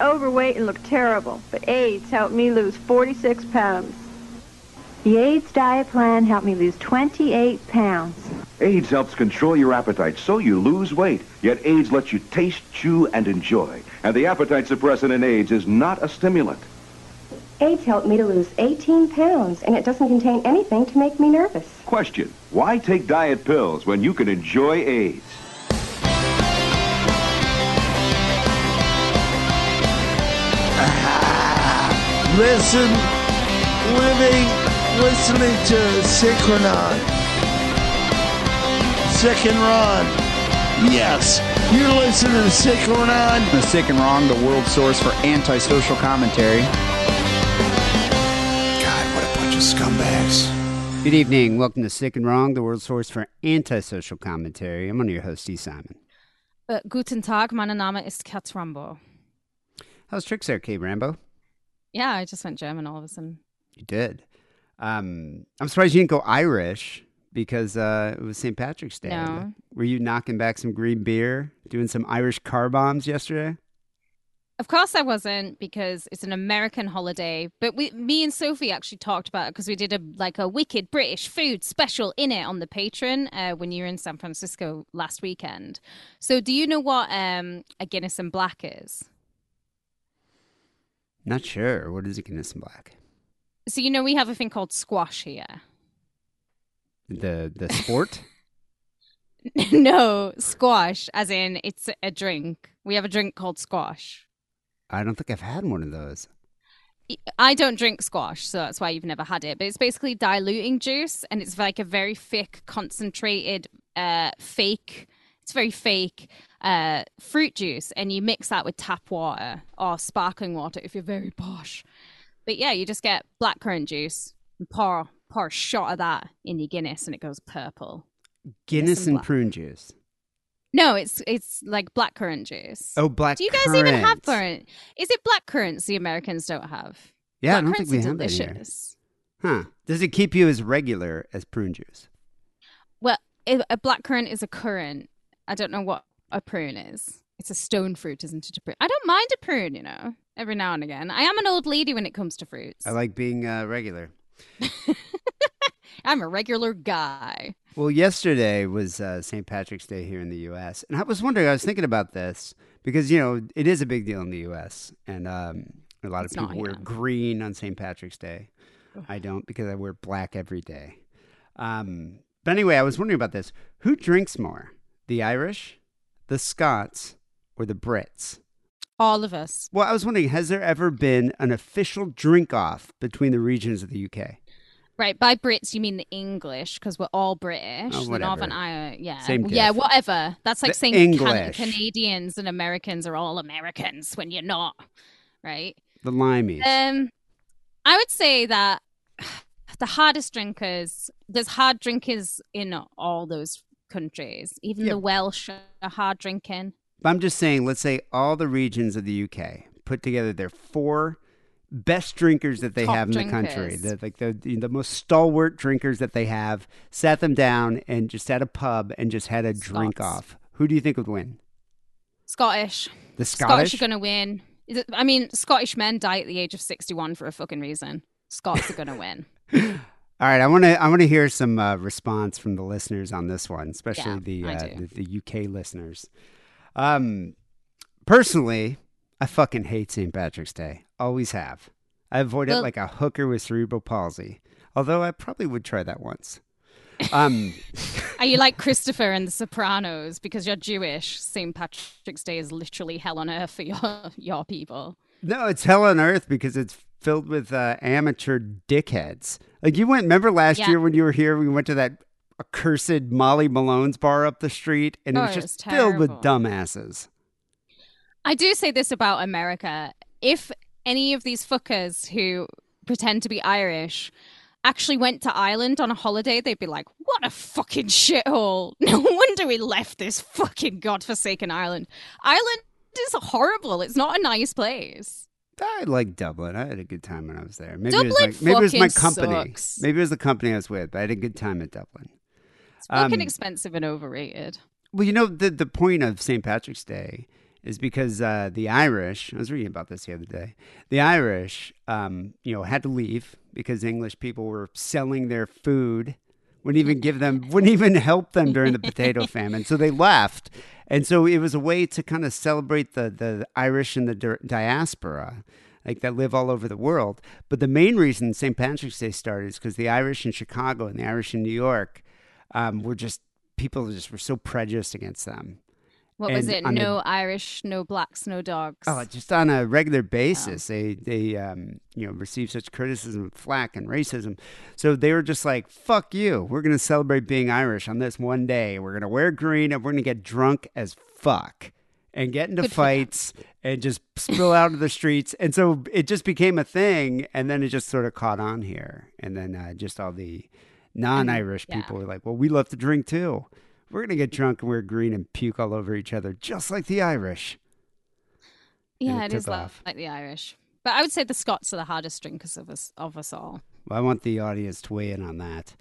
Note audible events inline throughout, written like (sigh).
overweight and looked terrible, but AIDS helped me lose 46 pounds. The AIDS diet plan helped me lose 28 pounds. AIDS helps control your appetite so you lose weight. Yet AIDS lets you taste, chew, and enjoy. And the appetite suppressant in AIDS is not a stimulant. AIDS helped me to lose 18 pounds, and it doesn't contain anything to make me nervous. Question, why take diet pills when you can enjoy AIDS? Listen, living, listening to Sick and Wrong. Sick and Wrong. Yes, you're listening to Sick and Wrong. The Sick and Wrong, the world source for antisocial commentary. God, what a bunch of scumbags. Good evening. Welcome to Sick and Wrong, the world source for antisocial commentary. I'm one of your hosts, Steve Simon. Äh, guten Tag, mein Name ist Kat Rambo. How's Tricks Arcade, Rambo? Yeah, I just went German all of a sudden. You did. Um, I'm surprised you didn't go Irish because uh, it was St. Patrick's Day. No. Were you knocking back some green beer, doing some Irish car bombs yesterday? Of course I wasn't because it's an American holiday. But we, me and Sophie actually talked about it because we did a like a wicked British food special in it on the Patreon uh, when you were in San Francisco last weekend. So do you know what um, a Guinness and Black is? Not sure. What is Guinness and Black? So you know we have a thing called squash here. The the sport? (laughs) no, squash, as in it's a drink. We have a drink called squash. I don't think I've had one of those. I don't drink squash, so that's why you've never had it. But it's basically diluting juice, and it's like a very thick, concentrated, uh, fake. It's very fake uh, fruit juice, and you mix that with tap water or sparkling water if you're very posh. But yeah, you just get blackcurrant juice and pour pour a shot of that in your Guinness, and it goes purple. Guinness and and prune juice. No, it's it's like blackcurrant juice. Oh, black. Do you guys even have currant. currant? Is it blackcurrants the Americans don't have? Yeah, I don't think we have that here. Huh? Does it keep you as regular as prune juice? Well, a blackcurrant is a currant. I don't know what a prune is. It's a stone fruit, isn't it? A prune. I don't mind a prune, you know, every now and again. I am an old lady when it comes to fruits. I like being uh, regular. (laughs) I'm a regular guy. Well, yesterday was uh, St. Patrick's Day here in the U.S., and I was wondering. I was thinking about this because you know it is a big deal in the U.S., and um, a lot It's of not people wear here. green on St. Patrick's Day. I don't because I wear black every day. Um, but anyway, I was wondering about this: who drinks more, the Irish, the Scots, or the Brits? All of us. Well, I was wondering: has there ever been an official drink-off between the regions of the UK? Right, by Brits you mean the English because we're all British. Oh, the. Northern Ireland, yeah, Same yeah, diff. whatever. That's like The saying Can- Canadians and Americans are all Americans when you're not, right? The Limeys. Um, I would say that (sighs) the hardest drinkers, there's hard drinkers in all those countries. Even Yeah. the Welsh are hard drinking. But I'm just saying, let's say all the regions of the UK put together their four best drinkers that they Top have in the country, the, like the the most stalwart drinkers that they have, sat them down and just at a pub and just had a drink off. Who do you think would win? Scottish. The Scottish Scottish. are going to win. It, I mean, Scottish men die at the age of 61 for a fucking reason. Scots are going to win. (laughs) All right, I want to I want to hear some uh, response from the listeners on this one, especially Yeah, the, uh, the the UK listeners. Um, personally, I fucking hate St. Patrick's Day. Always have. I avoid it like a hooker with cerebral palsy. Although I probably would try that once. Um, Are you (laughs) like Christopher in The Sopranos because you're Jewish? St. Patrick's Day is literally hell on earth for your (laughs) your people. no, it's hell on earth because it's filled with uh, amateur dickheads. Like you went. Remember last Yeah. year when you were here, we went to that accursed Molly Malone's bar up the street, and it Oh, was it just was filled with dumbasses. I do say this about America. If any of these fuckers who pretend to be Irish actually went to Ireland on a holiday, they'd be like, what a fucking shithole. (laughs) No wonder we left this fucking godforsaken Ireland. Ireland is horrible. It's not a nice place. I like Dublin. I had a good time when I was there. Maybe it was my, maybe it was my company. sucks. Maybe it was the company I was with, but I had a good time at Dublin. It's fucking Um, expensive and overrated. Well, you know the the point of St. Patrick's Day is because uh, the Irish. I was reading about this the other day. The Irish, um, you know, had to leave because English people were selling their food. Wouldn't even give them. Wouldn't even help them during the potato (laughs) famine. So they left, and so it was a way to kind of celebrate the the Irish and the di- diaspora. Like that live all over the world. But the main reason St. Patrick's Day started is because the Irish in Chicago and the Irish in New York um, were just people just were so prejudiced against them. What was it? on a- No Irish, no blacks, no dogs. Oh, just on a regular basis, they they um, you know receive such criticism, flack, and racism. So they were just like, "Fuck you! We're gonna celebrate being Irish on this one day. We're gonna wear green and we're gonna get drunk as fuck and get into Good fights and just spill out of the streets." And so it just became a thing, and then it just sort of caught on here, and then uh, just all the non-Irish yeah. people were like, "Well, we love to drink too." We're gonna get drunk and wear green and puke all over each other, just like the Irish. yeah, it it is off. like the Irish. But I would say the Scots are the hardest drinkers of us of us all. Well, I want the audience to weigh in on that.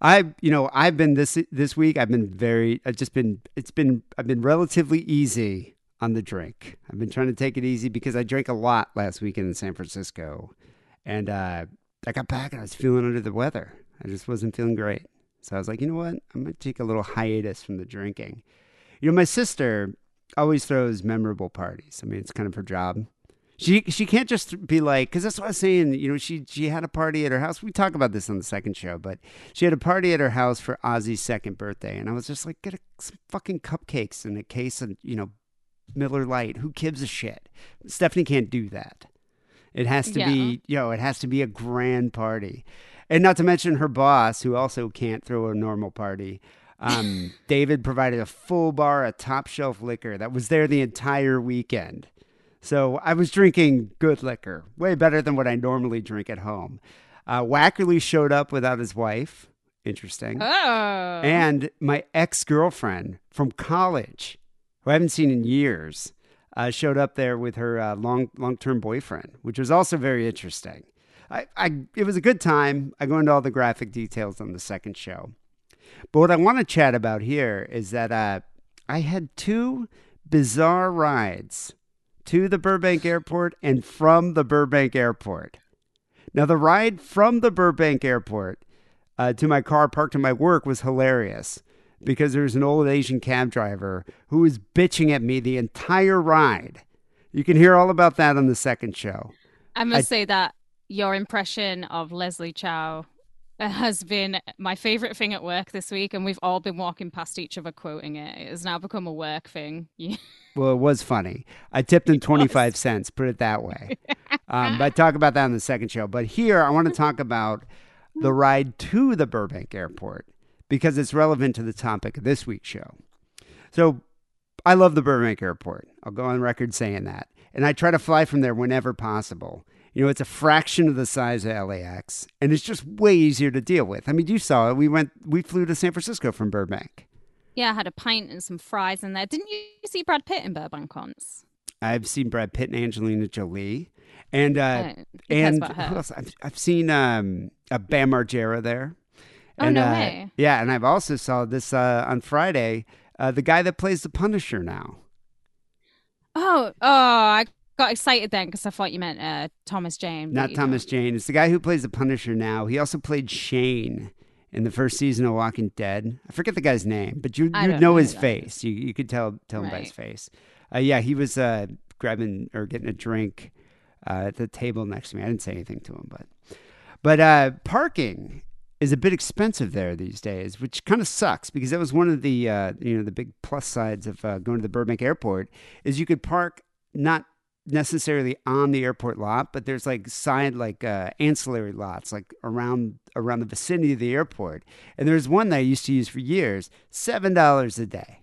I, you know, I've been this this week. I've been very. I've just been. It's been. I've been relatively easy on the drink. I've been trying to take it easy because I drank a lot last weekend in San Francisco, and uh, I got back and I was feeling under the weather. I just wasn't feeling great. So I was like, you know what? I'm gonna take a little hiatus from the drinking. You know, my sister always throws memorable parties. I mean, it's kind of her job. She she can't just be like because that's what I was saying. You know, she she had a party at her house. We talk about this on the second show, but she had a party at her house for Ozzy's second birthday, and I was just like, get a, some fucking cupcakes and a case of you know Miller Lite. Who gives a shit? Stephanie can't do that. It has to Yeah. be you know it has to be a grand party, and not to mention her boss who also can't throw a normal party. Um, (laughs) David provided a full bar of top shelf liquor that was there the entire weekend. So I was drinking good liquor, way better than what I normally drink at home. Uh, Wackerly showed up without his wife. Interesting. Oh, And my ex girlfriend from college, who I haven't seen in years, uh, showed up there with her uh, long long term boyfriend, which was also very interesting. I, I it was a good time. I go into all the graphic details on the second show. But what I want to chat about here is that uh, I had two bizarre rides to the Burbank airport and from the Burbank airport. Now, the ride from the Burbank airport uh, to my car parked in my work was hilarious because there was an old Asian cab driver who was bitching at me the entire ride. You can hear all about that on the second show. I must say that your impression of Leslie Chow has been my favorite thing at work this week, and we've all been walking past each other quoting it. It has now become a work thing. (laughs) Well, it was funny. I tipped him 25 cents, put it that way. Um, but I talk about that on the second show. But here, I want to talk about the ride to the Burbank airport because it's relevant to the topic of this week's show. So I love the Burbank airport. I'll go on record saying that. And I try to fly from there whenever possible. You know, it's a fraction of the size of LAX, and it's just way easier to deal with. I mean, you saw it. We went, we flew to San Francisco from Burbank. yeah, I had a pint and some fries in there. Didn't you see Brad Pitt in Burbank once? I've seen Brad Pitt and Angelina Jolie, and uh, cares and who else? I've, I've seen um, a Bam Margera there. Oh, and, no uh, way. Yeah, and I've also saw this uh, on Friday. Uh, the guy that plays the Punisher now. Oh, oh, I got excited then because I thought you meant uh, Thomas Jane. Not Thomas Jane. It's the guy who plays the Punisher now. He also played Shane in the first season of Walking Dead. I forget the guy's name, but you you know know his who that is. face. You you could tell tell him by his face. Uh, yeah, he was uh, grabbing or getting a drink uh, at the table next to me. I didn't say anything to him, but but uh, parking is a bit expensive there these days, which kind of sucks because that was one of the uh, you know the big plus sides of uh, going to the Burbank Airport is you could park not necessarily on the airport lot, but there's like side like uh, ancillary lots like around around the vicinity of the airport. And there's one that I used to use for years, seven dollars a day.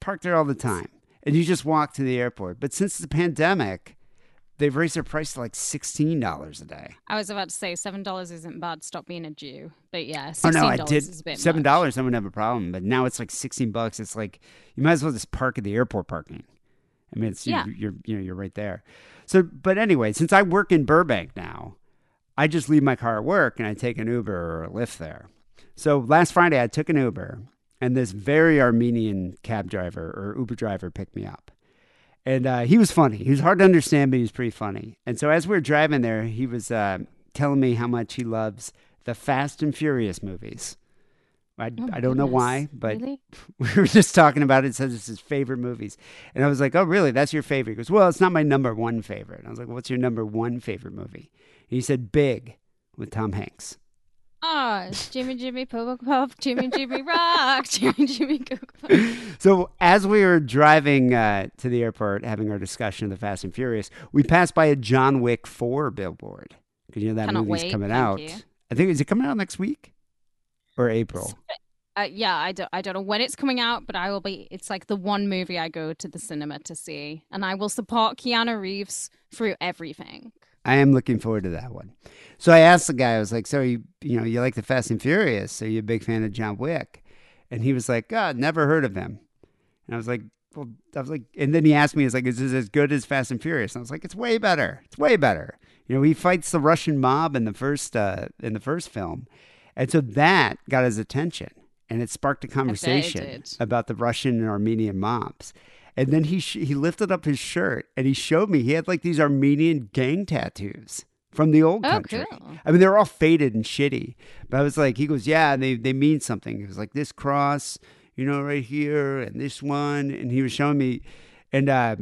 Parked there all the time, and you just walk to the airport. But since the pandemic, they've raised their price to like sixteen dollars a day. I was about to say seven dollars isn't bad. Stop being a Jew. But yeah, Oh sixteen no, I dollars did is a bit seven dollars. I wouldn't have a problem, but now it's like sixteen bucks. It's like you might as well just park at the airport parking. I mean, it's Yeah. you're, you're you know you're right there. So, but anyway, since I work in Burbank now, I just leave my car at work and I take an Uber or a Lyft there. So last Friday I took an Uber and this very Armenian cab driver or Uber driver picked me up. And uh, he was funny. He was hard to understand, but he was pretty funny. And so as we were driving there, he was uh, telling me how much he loves the Fast and Furious movies. I, Oh I don't know why, but Really? (laughs) we were just talking about it. It says it's his favorite movies. And I was like, oh, really? That's your favorite? He goes, well, it's not my number one favorite. And I was like, what's your number one favorite movie? And he said, Big with Tom Hanks. Oh, Jimmy Jimmy Pop Pop, Jimmy Jimmy (laughs) Rock, Jimmy Jimmy Pop. So as we were driving uh, to the airport, having our discussion of the Fast and Furious, we passed by a John Wick 4 billboard. Because you know that Cannot movie's wait, coming thank out. you. I think, is it coming out next week? Or April? Uh, yeah, I don't, I don't know when it's coming out, but I will be. It's like the one movie I go to the cinema to see, and I will support Keanu Reeves through everything. I am looking forward to that one. So I asked the guy, I was like, so you, you know, you like the Fast and Furious? So you a big fan of John Wick? And he was like, God, never heard of him. And I was like, well, I was like, and then he asked me, he's like, is this as good as Fast and Furious? And I was like, it's way better. It's way better. You know, he fights the Russian mob in the first, uh, in the first film. And so that got his attention and it sparked a conversation about the Russian and Armenian mobs. And then he sh- he lifted up his shirt and he showed me he had like these Armenian gang tattoos from the old Oh, country. cool. I mean, they're all faded and shitty. But I was like, he goes, yeah, they they mean something. He was like this cross, you know, right here, and this one, and he was showing me, and uh,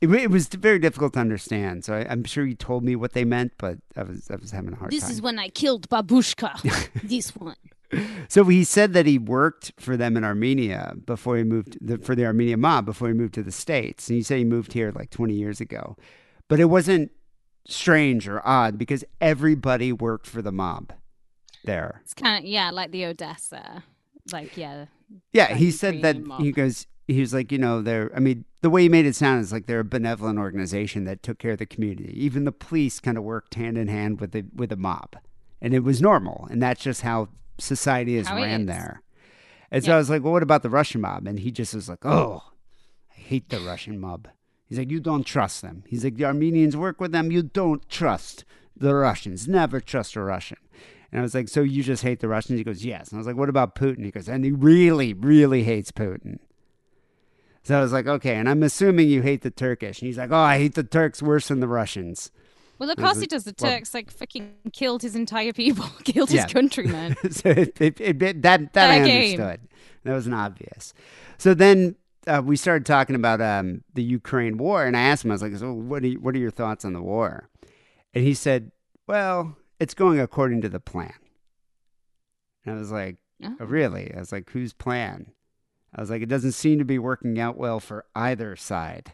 it, it was very difficult to understand. So I, I'm sure he told me what they meant, but I was I was having a hard This time. This is when I killed Babushka. (laughs) this one. So he said that he worked for them in Armenia before he moved the, for the Armenian mob before he moved to the states. And he said he moved here like 20 years ago, but it wasn't strange or odd because everybody worked for the mob there. It's kind of yeah, like the Odessa. Like yeah, Yeah, Like he said that mob. he goes. He was like, you know, they're. I mean, the way he made it sound is like they're a benevolent organization that took care of the community. Even the police kind of worked hand in hand with the with the mob, and it was normal. And that's just how society is How ran is. there. And so I was like, well, what about the Russian mob? And he just was like, oh, I hate the Russian mob. He's like, you don't trust them. He's like, the Armenians work with them. You don't trust the Russians. Never trust a Russian. And I was like, so you just hate the Russians? He goes, yes. And I was like, what about Putin? He goes, and he really, really hates Putin. So I was like, okay. And I'm assuming you hate the Turkish. And he's like, oh, I hate the Turks worse than the Russians. Well, of course he does. The well- Turks like fucking killed his entire people, (laughs) killed his countrymen. (laughs) so it, it, it, that that I game. understood. That wasn't obvious. So then uh, we started talking about um, the Ukraine war, and I asked him, I was like, "So what are you, what are your thoughts on the war?" And he said, "Well, it's going according to the plan." And I was like, Oh. "Oh, "Really?" I was like, "Whose plan?" I was like, "It doesn't seem to be working out well for either side."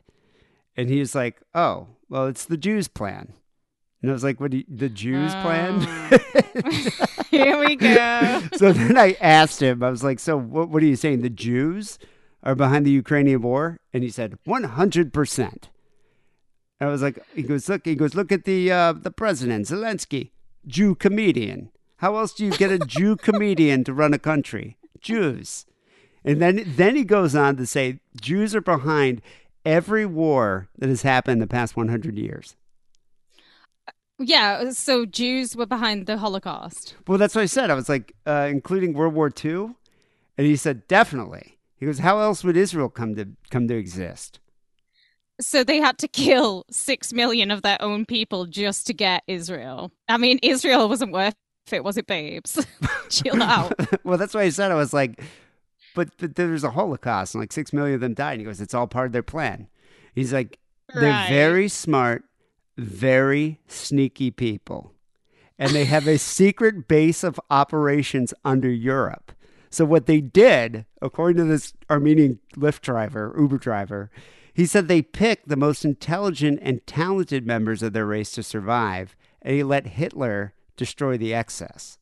And he was like, "Oh, well, it's the Jews' plan." And I was like, "What? Do you, the Jews' plan?" (laughs) Here we go. so then I asked him, I was like, so what, what are you saying? The Jews are behind the Ukrainian war? And he said, 100%. I was like, he goes, look, he goes, look at the, uh, the president, Zelensky, Jew comedian. How else do you get a Jew comedian to run a country? Jews. And then, then he goes on to say, Jews are behind every war that has happened in the past 100 years. Yeah, so Jews were behind the Holocaust. Well, that's what I said. I was like, uh, including World War II, and he said definitely. He goes, how else would Israel come to come to exist? So they had to kill six million of their own people just to get Israel. I mean, Israel wasn't worth it, was it, babes? (laughs) Chill out. (laughs) well, that's why I said I was like, but, but there's a Holocaust, and like six million of them died. And he goes, it's all part of their plan. He's like, they're very smart, very sneaky people, and they have a (laughs) secret base of operations under Europe. So what they did, according to this Armenian Lyft driver, Uber driver, he said they picked the most intelligent and talented members of their race to survive, and he let Hitler destroy the excess.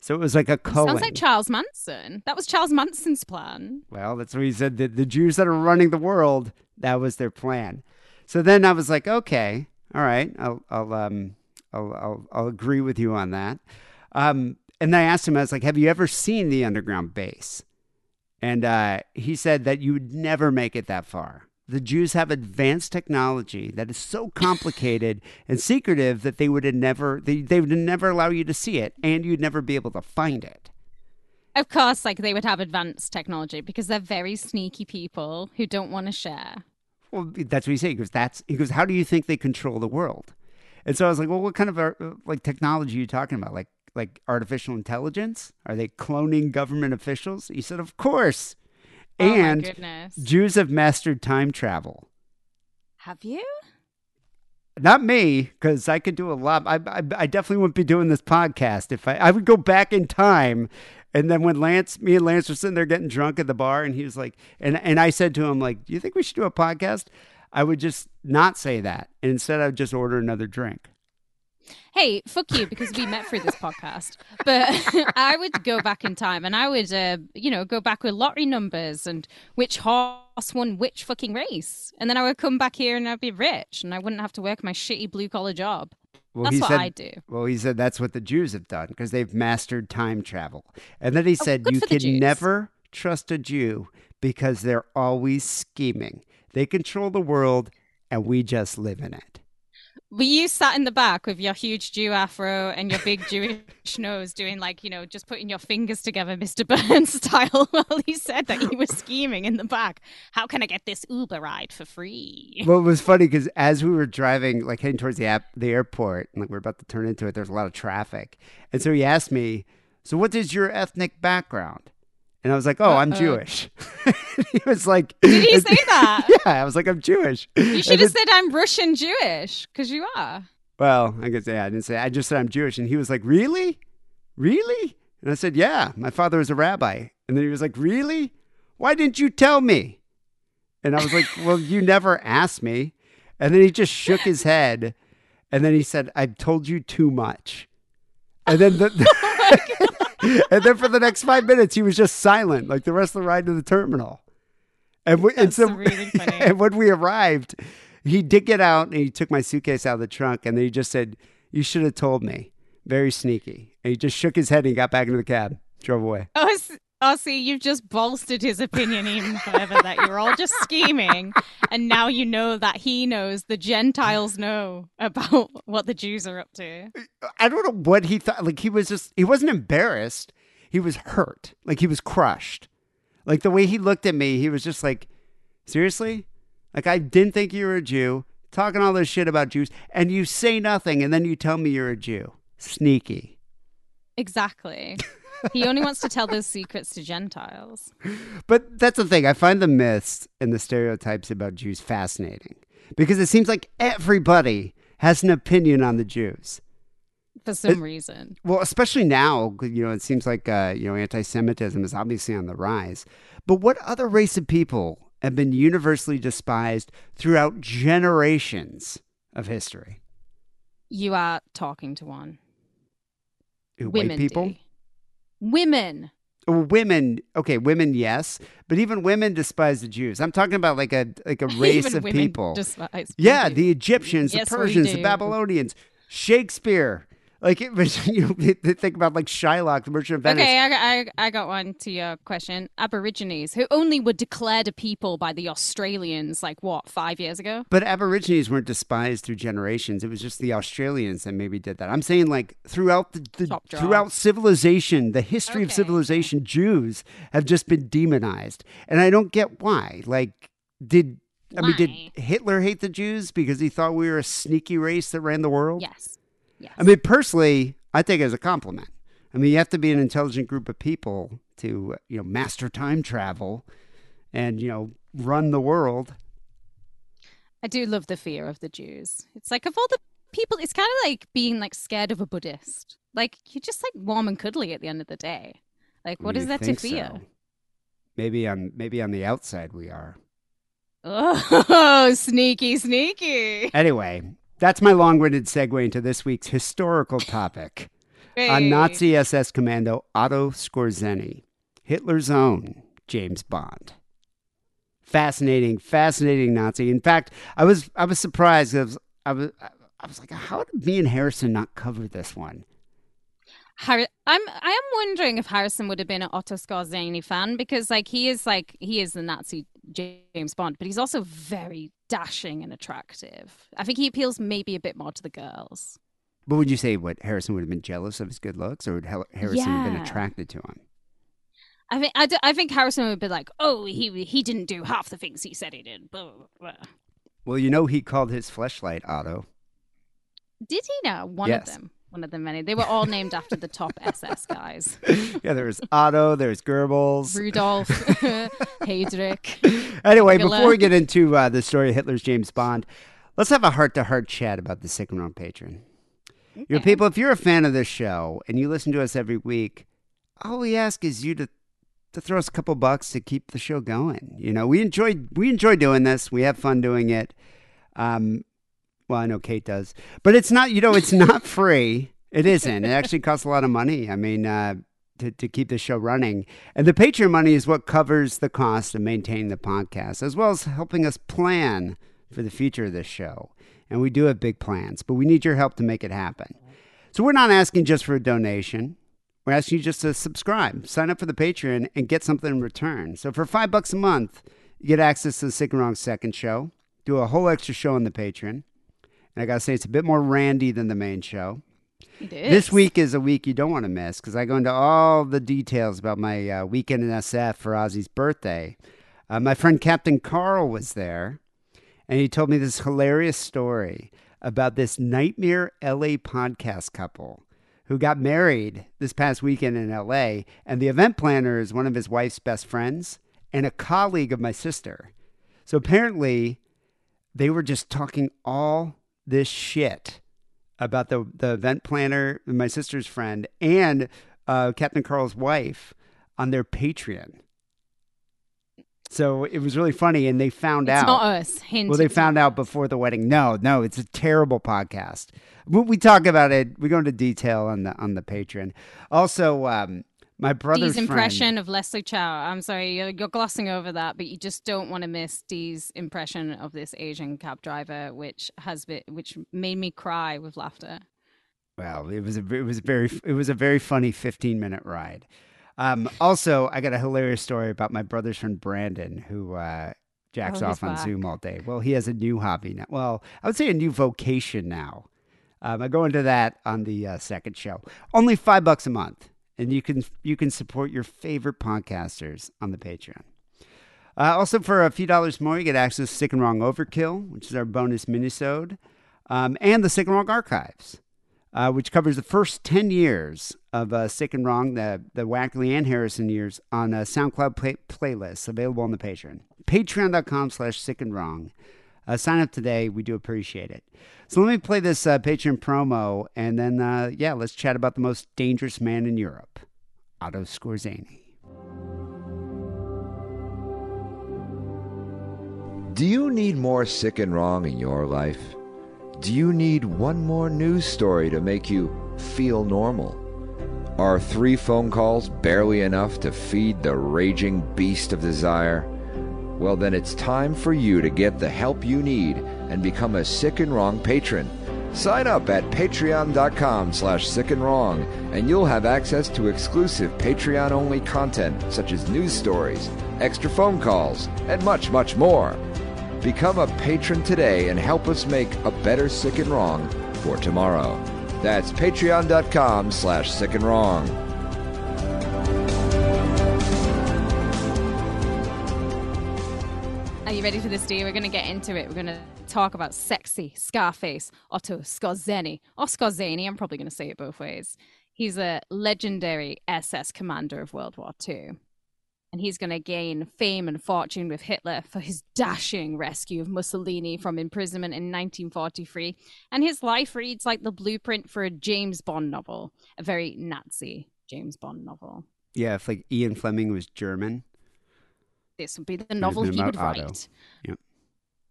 So it was like a Cohen. Sounds like Charles Manson. That was Charles Manson's plan. Well, that's what he said. The, the Jews that are running the world, that was their plan. So then I was like, okay, all right, I'll, I'll, um, I'll, I'll, I'll agree with you on that. Um, and then I asked him, I was like, have you ever seen the underground base? And uh, he said that you would never make it that far. The Jews have advanced technology that is so complicated and secretive that they would never they, they would never allow you to see it, and you'd never be able to find it. Of course, like they would have advanced technology because they're very sneaky people who don't want to share. well, that's what he said. He goes, that's he goes, how do you think they control the world? And so I was like, well, what kind of uh, like technology are you talking about? Like like artificial intelligence? Are they cloning government officials? He said, of course. Oh and. Jews have mastered time travel. Have you? Not me, because I could do a lot. I, I, I definitely wouldn't be doing this podcast if I, I would go back in time. And then when Lance, me and Lance were sitting there getting drunk at the bar, and he was like, and, and I said to him, like, do you think we should do a podcast? I would just not say that. And instead, I would just order another drink. Hey, fuck you, because we met through this podcast. But (laughs) I would go back in time and I would, uh, you know, go back with lottery numbers and which horse won which fucking race. And then I would come back here and I'd be rich and I wouldn't have to work my shitty blue collar job. Well, That's he what said, I do. Well, he said that's what the Jews have done because they've mastered time travel. And then he said, Oh, good you can never trust a Jew because they're always scheming. They control the world and we just live in it. Were you sat in the back with your huge Jew afro and your big Jewish (laughs) nose doing like, you know, just putting your fingers together, Mr. (laughs) Burns style, (laughs) while he said that he was scheming in the back? How can I get this Uber ride for free? Well, it was funny because as we were driving, like heading towards the app, the airport, and like we're about to turn into it, there's a lot of traffic, and so he asked me, "So what is your ethnic background?" And I was like, "Oh, I'm Jewish." (laughs) he was like, Did he say (laughs) that? Yeah, I was like, "I'm Jewish." You should have said I'm Russian Jewish because you are. Well, I guess yeah, I didn't say. I just said I'm Jewish, and he was like, "Really, really?" And I said, "Yeah, my father was a rabbi." And then he was like, "Really? Why didn't you tell me?" And I was like, "Well, you (laughs) never asked me." And then he just shook his head, and then he said, "I've told you too much." And then the, oh and then for the next five minutes, he was just silent, like the rest of the ride to the terminal. And, we, and so, really (laughs) funny. and when we arrived, he did get out and he took my suitcase out of the trunk, and then he just said, "You should have told me." Very sneaky. And he just shook his head and he got back into the cab, drove away. Oh, oh, see, you've just bolstered his opinion even further that you're all just scheming. And now you know that he knows, the Gentiles know about what the Jews are up to. I don't know what he thought. Like he was just, he wasn't embarrassed. He was hurt. Like he was crushed. Like the way he looked at me, he was just like, seriously? Like I didn't think you were a Jew, talking all this shit about Jews, and you say nothing, and then you tell me you're a Jew. Sneaky. Exactly. (laughs) He only wants to tell those secrets to Gentiles. But that's the thing. I find the myths and the stereotypes about Jews fascinating because it seems like everybody has an opinion on the Jews. For some reason. Well, especially now, you know, it seems like uh, you know anti-Semitism is obviously on the rise. But what other race of people have been universally despised throughout generations of history? You are talking to one. White Women people, do. Women. Oh, women. Okay, women, yes, but even women despise the Jews. I'm talking about like a like a (laughs) race of people. despise Yeah, the Egyptians, Yes, the Persians, the. Babylonians, Shakespeare. Like it (laughs) you know, they they think about like Shylock, the Merchant of Venice. Okay, I, got- I, I got one to your question. Aborigines, who only were declared a people by the Australians, like what, five years ago? But Aborigines weren't despised through generations. It was just the Australians that maybe did that. I'm saying like throughout the, the throughout civilization, the history of civilization, Jews have just been demonized, and I don't get why. Like, did I mean, did Hitler hate the Jews because he thought we were a sneaky race that ran the world? Yes. Yes. I mean, personally, I take it as a compliment. I mean, you have to be an intelligent group of people to, you know, master time travel and, you know, run the world. I do love the fear of the Jews. It's like of all the people, it's kind of like being like scared of a Buddhist. Like you're just like warm and cuddly at the end of the day. Like what You is there to think fear? so? Maybe on maybe on the outside we are. (laughs) Oh, sneaky, sneaky. Anyway, that's my long-winded segue into this week's historical topic on Hey. Nazi SS commando Otto Skorzeny, Hitler's own James Bond. Fascinating, fascinating Nazi. In fact, I was I was surprised. I was I was, I was like, how did me and Harrison not cover this one? I'm I am wondering if Harrison would have been an Otto Skorzeny fan because like he is like he is the Nazi James Bond, but he's also very dashing and attractive. I think he appeals maybe a bit more to the girls. But would you say what Harrison would have been jealous of his good looks, or would Harrison have been attracted to him? I think I, d- I think Harrison would be like, "Oh, he he didn't do half the things he said he did." Blah, blah, blah. Well, you know he called his fleshlight Otto. Did he now? One Yes. of them. One of the many. They were all named after the top SS guys. (laughs) yeah, there's Otto, there's Goebbels. Rudolf, (laughs) Heydrich. Anyway, Regular. before we get into uh, the story of Hitler's James Bond, let's have a heart-to-heart chat about the Sick and Wrong Patreon. You know, people, if you're a fan of this show and you listen to us every week, all we ask is you to to throw us a couple bucks to keep the show going. You know, we enjoy we enjoy doing this. We have fun doing it. Um, well, I know Kate does, but it's not. You know, it's not (laughs) free. It isn't. It actually costs a lot of money. I mean, uh, to to keep the show running, and the Patreon money is what covers the cost of maintaining the podcast, as well as helping us plan for the future of this show. And we do have big plans, but we need your help to make it happen. So we're not asking just for a donation. We're asking you just to subscribe, sign up for the Patreon, and get something in return. So for five bucks a month, you get access to the Sick and Wrong second show, do a whole extra show on the Patreon. And I gotta say, it's a bit more randy than the main show. It This week is a week you don't want to miss because I go into all the details about my uh, weekend in SF for Ozzy's birthday. Uh, my friend Captain Carl was there, and he told me this hilarious story about this nightmare LA podcast couple who got married this past weekend in LA. And the event planner is one of his wife's best friends and a colleague of my sister. So apparently, they were just talking all this shit about the the event planner, my sister's friend, and uh, Captain Carl's wife on their Patreon. So it was really funny, and they found It's out. not us. Hint. well, they found out before the wedding. No, no, it's a terrible podcast. We, we talk about it. We go into detail on the on the Patreon. Also, um, my brother's Dee's impression friend. of Leslie Chow. I'm sorry, you're, you're glossing over that, but you just don't want to miss Dee's impression of this Asian cab driver, which has been, which made me cry with laughter. Well, it was a it was a very it was a very funny 15 minute ride. Um, also, I got a hilarious story about my brother's friend Brandon, who uh, jacks Oh, off on back. Zoom all day. Well, he has a new hobby now. Well, I would say a new vocation now. Um, I go into that on the uh, second show. Only five bucks a month, and you can you can support your favorite podcasters on the Patreon. Uh, also, for a few dollars more, you get access to Sick and Wrong Overkill, which is our bonus minisode, um, and the Sick and Wrong Archives, uh, which covers the first 10 years of uh, Sick and Wrong, the, the Wackley and Harrison years, on a SoundCloud play- playlist available on the Patreon. Patreon.com slash Sick and Wrong. Uh, sign up today. We do appreciate it. So let me play this uh, Patreon promo, and then, uh, yeah, let's chat about the most dangerous man in Europe, Otto Skorzeny. Do you need more sick and wrong in your life? Do you need one more news story to make you feel normal? Are three phone calls barely enough to feed the raging beast of desire? Well, then it's time for you to get the help you need and become a sick and wrong patron. Sign up at patreon.com slash sick and wrong, and you'll have access to exclusive Patreon only content such as news stories, extra phone calls, and much, much more. Become a patron today and help us make a better sick and wrong for tomorrow. That's patreon.com slash sick and wrong. You ready for this, Dee? We're going to get into it. We're going to talk about sexy Scarface Otto Skorzeny. Or oh, Skorzeny, I'm probably going to say it both ways. He's a legendary SS commander of World War II. And he's going to gain fame and fortune with Hitler for his dashing rescue of Mussolini from imprisonment in 1943. And his life reads like the blueprint for a James Bond novel, a very Nazi James Bond novel. Yeah, if like Ian Fleming was German. This would be the novel he would Otto. write. Yep.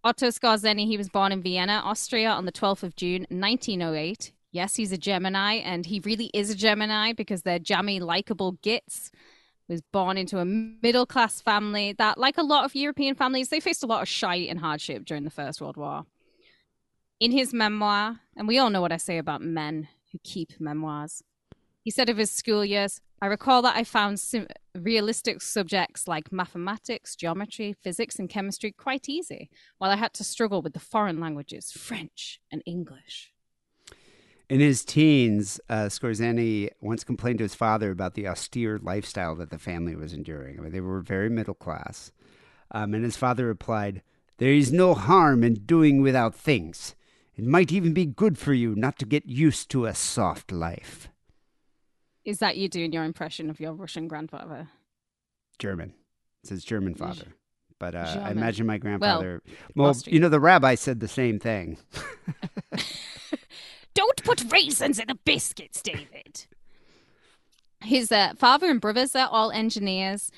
Otto Skorzeny, he was born in Vienna, Austria on the 12th of June, 1908. Yes, he's a Gemini, and he really is a Gemini because they're jammy, likable gits. Was born into a middle class family that, like a lot of European families, they faced a lot of shite and hardship during the First World War. In his memoir, and we all know what I say about men who keep memoirs, he said of his school years, I recall that I found sim- realistic subjects like mathematics, geometry, physics, and chemistry quite easy, while I had to struggle with the foreign languages, French and English. In his teens, uh, Skorzeny once complained to his father about the austere lifestyle that the family was enduring. I mean, they were very middle class. Um, and his father replied, There is no harm in doing without things. It might even be good for you not to get used to a soft life. Is that you doing your impression of your Russian grandfather? German. It's his German father. But uh, I imagine my grandfather. Well, Austrian. you know, the rabbi said the same thing. (laughs) Don't put raisins in the biscuits, David. His uh, father and brothers are all engineers,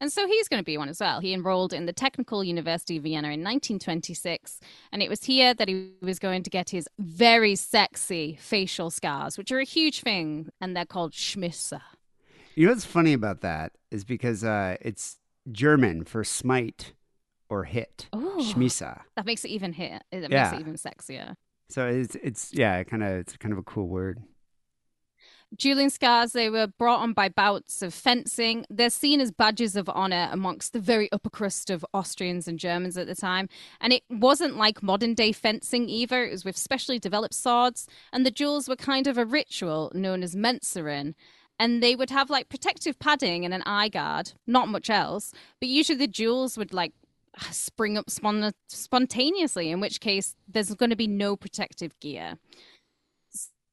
and so he's going to be one as well. He enrolled in the Technical University of Vienna in 1926, and it was here that he was going to get his very sexy facial scars, which are a huge thing, and they're called Schmisse. You know what's funny about that is because uh, it's German for smite or hit. Oh. Schmisa. That makes it even hit. It Yeah. makes it even sexier. So it's it's yeah, kind of it's kind of a cool word. Dueling scars, they were brought on by bouts of fencing. They're seen as badges of honor amongst the very upper crust of Austrians and Germans at the time. And it wasn't like modern day fencing either. It was with specially developed swords. And the duels were kind of a ritual known as Mensuren. And they would have like protective padding and an eye guard, not much else. But usually the duels would like spring up spon- spontaneously, in which case there's going to be no protective gear.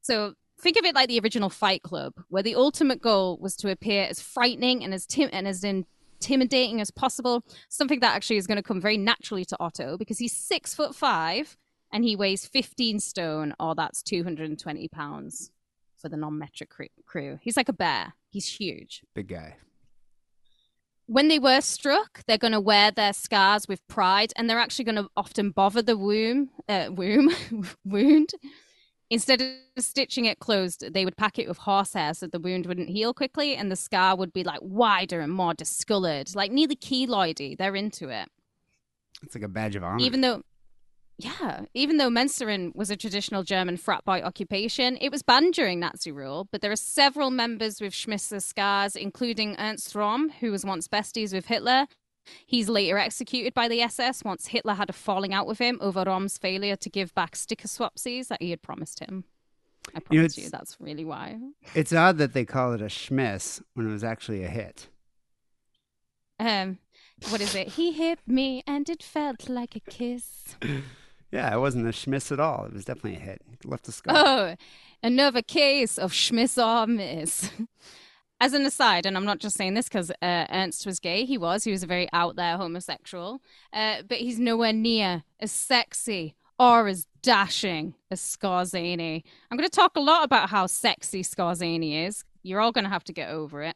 So think of it like the original Fight Club, where the ultimate goal was to appear as frightening and as tim- and as intimidating as possible. Something that actually is going to come very naturally to Otto because he's six foot five and he weighs 15 stone, or that's 220 pounds for the non-metric crew. He's like a bear. He's huge Big guy. when they were struck, they're going to wear their scars with pride, and they're actually going to often bother the womb, uh, womb, (laughs) wound. Instead of stitching it closed, they would pack it with horsehair so the wound wouldn't heal quickly, and the scar would be like wider and more discolored, like nearly keloidy. They're into it, It's like a badge of honor. even though. Yeah, even though Mensuren was a traditional German frat boy occupation, it was banned during Nazi rule. But there are several members with Schmisser scars, including Ernst Röhm, who was once besties with Hitler. He's later executed by the SS once Hitler had a falling out with him over Röhm's failure to give back sticker swapsies that he had promised him. I You know, promise you, that's really why. it's odd that they call it a schmiss when it was actually a hit. Um, what is it? He hit me and it felt like a kiss. (laughs) Yeah, it wasn't a schmiss at all. It was definitely a hit. It left a scar. Oh, another case of Schmiss or miss. (laughs) As an aside, and I'm not just saying this because uh, Ernst was gay, he was. He was a very out there homosexual, uh, but he's nowhere near as sexy or as dashing as Skorzeny. I'm going to talk a lot about how sexy Skorzeny is. You're all going to have to get over it.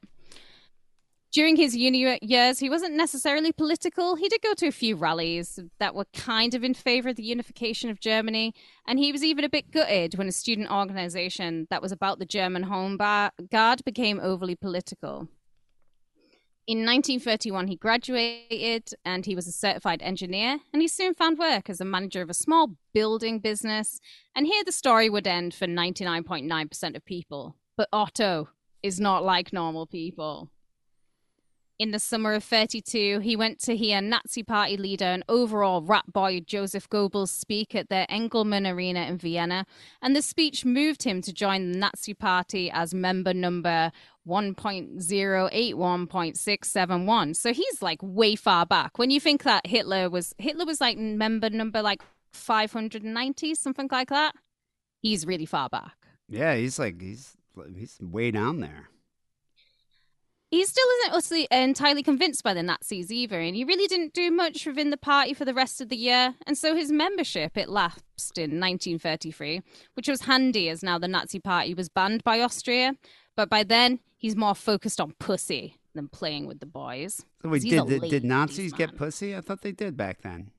During his uni years, he wasn't necessarily political. He did go to a few rallies that were kind of in favor of the unification of Germany, and he was even a bit gutted when a student organization that was about the German Home Guard became overly political. In 1931, he graduated and he was a certified engineer, and he soon found work as a manager of a small building business. And here the story would end for 99.9% of people. But Otto is not like normal people. In the summer of 32, he went to hear Nazi Party leader and overall rat boy Joseph Goebbels speak at the Engelmann Arena in Vienna, and the speech moved him to join the Nazi Party as member number 1.081.671. So he's like way far back. When you think that Hitler was Hitler was like member number like 590, something like that, he's really far back. Yeah, he's like he's he's way down there. He still isn't utterly entirely convinced by the Nazis either, and he really didn't do much within the party for the rest of the year. And so his membership it lapsed in 1933, which was handy as now the Nazi Party was banned by Austria. But by then, he's more focused on pussy than playing with the boys. So wait, did, did, did Nazis get pussy? I thought they did back then.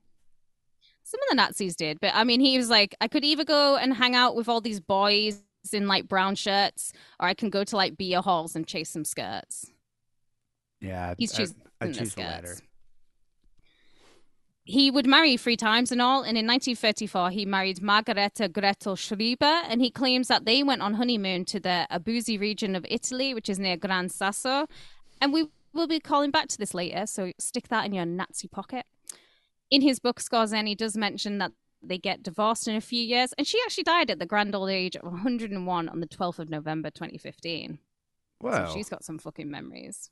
Some of the Nazis did, but I mean, he was like, I could either go and hang out with all these boys in like brown shirts, or I can go to like beer halls and chase some skirts. Yeah, He's choosing I, the choose the latter. He would marry three times and all, and in 1934 he married Margareta Gretel Schreiber, and he claims that they went on honeymoon to the Abruzzi region of Italy, which is near Gran Sasso, and we will be calling back to this later, so stick that in your Nazi pocket. In his book, Skorzeny does mention that They get divorced in a few years, and she actually died at the grand old age of 101 on the 12th of November 2015. Wow. So she's got some fucking memories.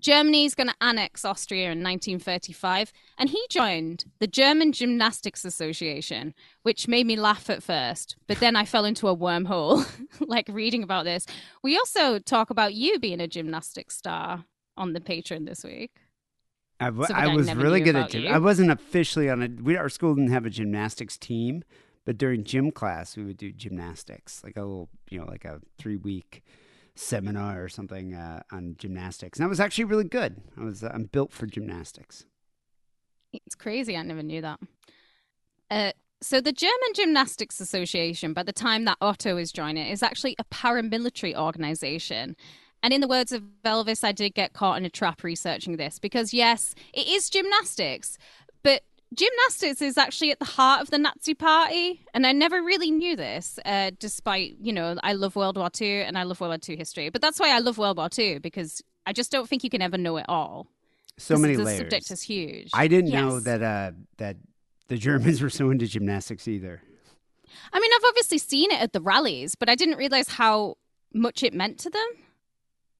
Germany's going to annex Austria in 1935, and he joined the German Gymnastics Association, which made me laugh at first, but then I fell into a wormhole, (laughs) like reading about this. We also talk about you being a gymnastics star on the Patreon this week. I, w- I I was really good at gym. I wasn't officially on a. We, our school didn't have a gymnastics team, but during gym class we would do gymnastics, like a little, you know, like a three week seminar or something uh, on gymnastics. And I was actually really good. I was. I'm built for gymnastics. It's crazy. I never knew that. Uh, so the German Gymnastics Association, by the time that Otto is joining, is actually a paramilitary organization. And in the words of Elvis, I did get caught in a trap researching this because yes, it is gymnastics, gymnastics is actually at the heart of the Nazi Party, and I never really knew this. Uh, despite you know, I love World War II and I love World War II history, but that's why I love World War II because I just don't think you can ever know it all. So many the layers. subject is huge. I didn't know that uh, that the Germans (laughs) were so into gymnastics either. I mean, I've obviously seen it at the rallies, but I didn't realize how much it meant to them.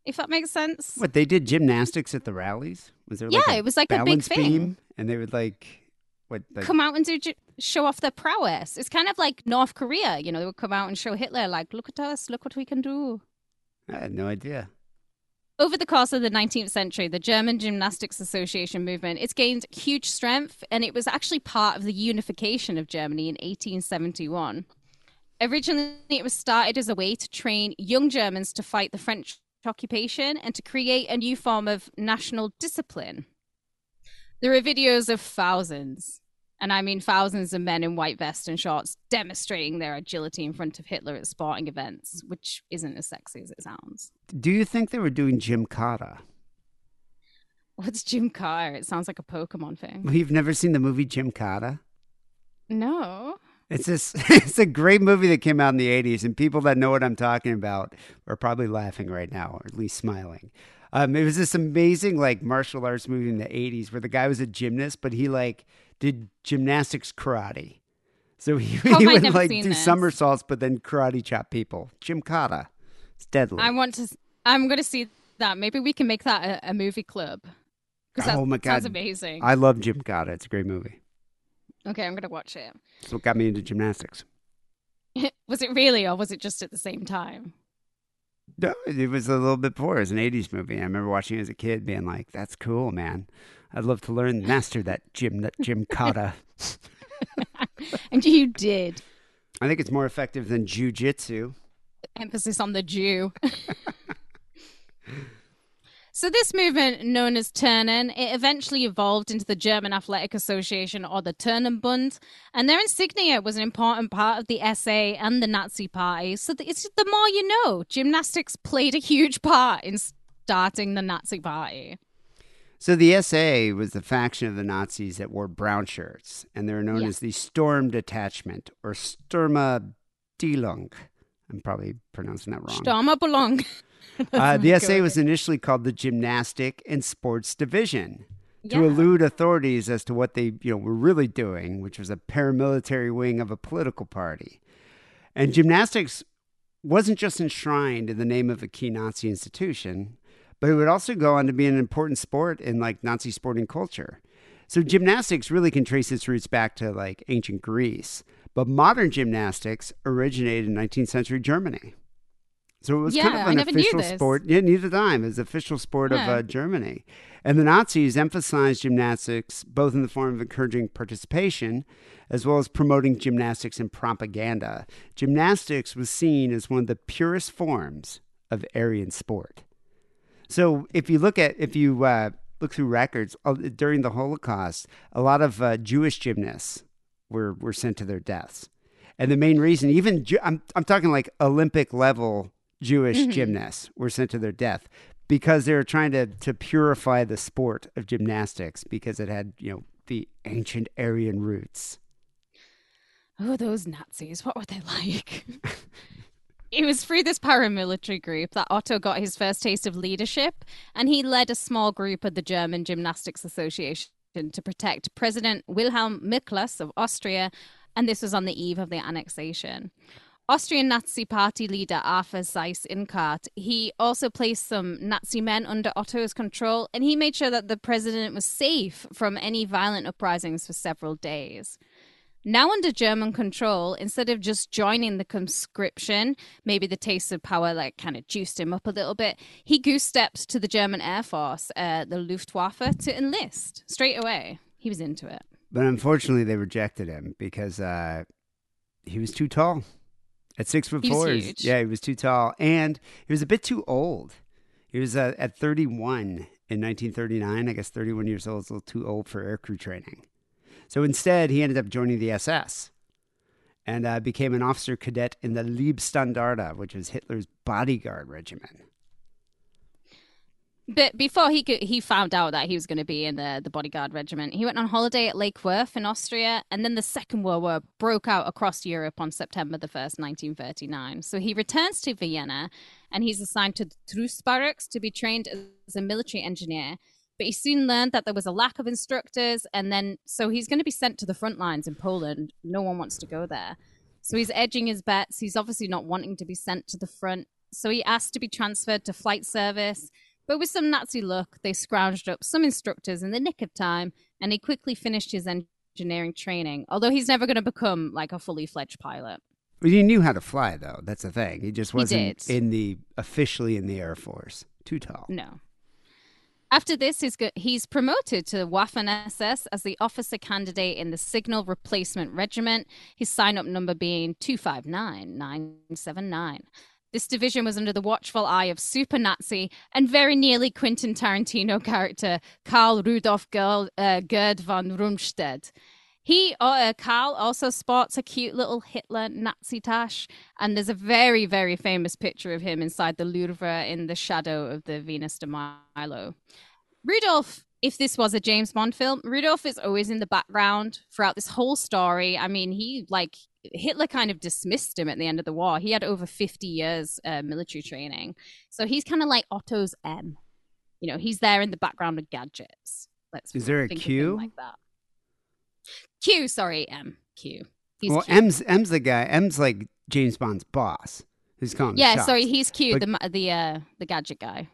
If that makes sense. What they did gymnastics at the rallies? Was there? Yeah, like a it was like a big thing. beam, and they would like what? Like, Come out and do show off their prowess. It's kind of like North Korea. You know, they would come out and show Hitler, like, "Look at us, look what we can do." I had no idea. Over the course of the 19th century, the German Gymnastics Association movement it's gained huge strength, and it was actually part of the unification of Germany in 1871. Originally, it was started as a way to train young Germans to fight the French occupation and to create a new form of national discipline. There are videos of thousands, and I mean thousands of men in white vests and shorts demonstrating their agility in front of Hitler at sporting events, which isn't as sexy as it sounds. Do you think they were doing gymkata? What's Gymkata? It sounds like a Pokemon thing. Well, you've never seen the movie Gymkata? No. It's this. (laughs) It's a great movie that came out in the '80s, and people that know what I'm talking about are probably laughing right now, or at least smiling. Um, it was this amazing like martial arts movie in the '80s where the guy was a gymnast, but he like did gymnastics karate. So he, How (laughs) he would like do this? somersaults, but then karate chop people. Jim Gymkata. It's deadly. I want to. I'm going to see that. Maybe we can make that a, a movie club. that oh my god, sounds amazing. I love Jim Gymkata. It's a great movie. Okay, I'm going to watch it. It's what got me into gymnastics. (laughs) was it really, or was it just at the same time? No, it was a little bit before. It was an 80s movie. I remember watching it as a kid being like, that's cool, man. I'd love to learn, master that gym, that gym kata. (laughs) And you did. I think it's more effective than jujitsu. Emphasis on the Jew. (laughs) So this movement, known as Turnen, it eventually evolved into the German Athletic Association or the Turnenbund, and their insignia was an important part of the SA and the Nazi Party. So it's the more you know. Gymnastics played a huge part in starting the Nazi Party. So the SA was the faction of the Nazis that wore brown shirts, and they were known Yeah. as the Storm Detachment or Sturma Dilung. I'm probably pronouncing that wrong. Belong. (laughs) Uh, (laughs) the SA was initially called the Gymnastic and Sports Division to elude authorities as to what they you know were really doing, which was a paramilitary wing of a political party. And gymnastics wasn't just enshrined in the name of a key Nazi institution, but it would also go on to be an important sport in like Nazi sporting culture. So gymnastics really can trace its roots back to like ancient Greece, but modern gymnastics originated in 19th century Germany. So it was kind of an official sport. Yeah, neither did I. It was official sport of uh, Germany. And the Nazis emphasized gymnastics both in the form of encouraging participation as well as promoting gymnastics and propaganda. Gymnastics was seen as one of the purest forms of Aryan sport. So if you look at if you uh, look through records uh, during the Holocaust, a lot of uh, Jewish gymnasts were were sent to their deaths, and the main reason, even I'm I'm talking like Olympic level Jewish mm-hmm. gymnasts were sent to their death because they were trying to to purify the sport of gymnastics because it had you know the ancient Aryan roots. Oh, those Nazis. What were they like? (laughs) it was through this paramilitary group that Otto got his first taste of leadership, and he led a small group of the German Gymnastics Association to protect President Wilhelm Miklas of Austria, and this was on the eve of the annexation. Austrian Nazi Party leader Arthur Seyss-Inquart, he also placed some Nazi men under Otto's control, and he made sure that the president was safe from any violent uprisings for several days. Now under German control, instead of just joining the conscription, maybe the taste of power like kind of juiced him up a little bit. He goose stepped to the German Air Force, uh, the Luftwaffe, to enlist straight away. He was into it. But unfortunately, they rejected him because uh, he was too tall. At six foot four, yeah, he was too tall, and he was a bit too old. He was uh, at 31 in 1939. I guess 31 years old is a little too old for aircrew training. So instead, he ended up joining the SS and uh, became an officer cadet in the Leibstandarte, which was Hitler's bodyguard regiment. But before he could, he found out that he was going to be in the, the bodyguard regiment, he went on holiday at Lake Worth in Austria, and then the Second World War broke out across Europe on September the 1st, 1939. So he returns to Vienna, and he's assigned to the Truss barracks to be trained as a military engineer. But he soon learned that there was a lack of instructors, and then so he's going to be sent to the front lines in Poland. No one wants to go there. So he's edging his bets. He's obviously not wanting to be sent to the front. So he asked to be transferred to flight service. But with some Nazi luck, they scrounged up some instructors in the nick of time, and he quickly finished his engineering training, although he's never going to become like a fully fledged pilot. But he knew how to fly, though. That's the thing. He just wasn't did. in the officially in the Air Force. Too tall. No. After this, he's, go- he's promoted to Waffen SS as the officer candidate in the Signal Replacement Regiment, his sign up number being 259979. This division was under the watchful eye of super Nazi and very nearly Quentin Tarantino character Karl Rudolf Ger- uh, Gerd von Rundstedt. He, uh, Karl, also sports a cute little Hitler Nazi tash, and there's a very, very famous picture of him inside the Louvre in the shadow of the Venus de Milo. Rudolph, if this was a James Bond film, Rudolph is always in the background throughout this whole story. I mean, he like Hitler kind of dismissed him at the end of the war. He had over 50 years uh, military training, so he's kind of like Otto's M. You know, he's there in the background of gadgets. Let's Is there a Q? like that. Q, sorry, M. Q. He's well, Q. M's M's the guy. M's like James Bond's boss. Who's calling yeah, sorry, he's Q, But- the the uh, the gadget guy.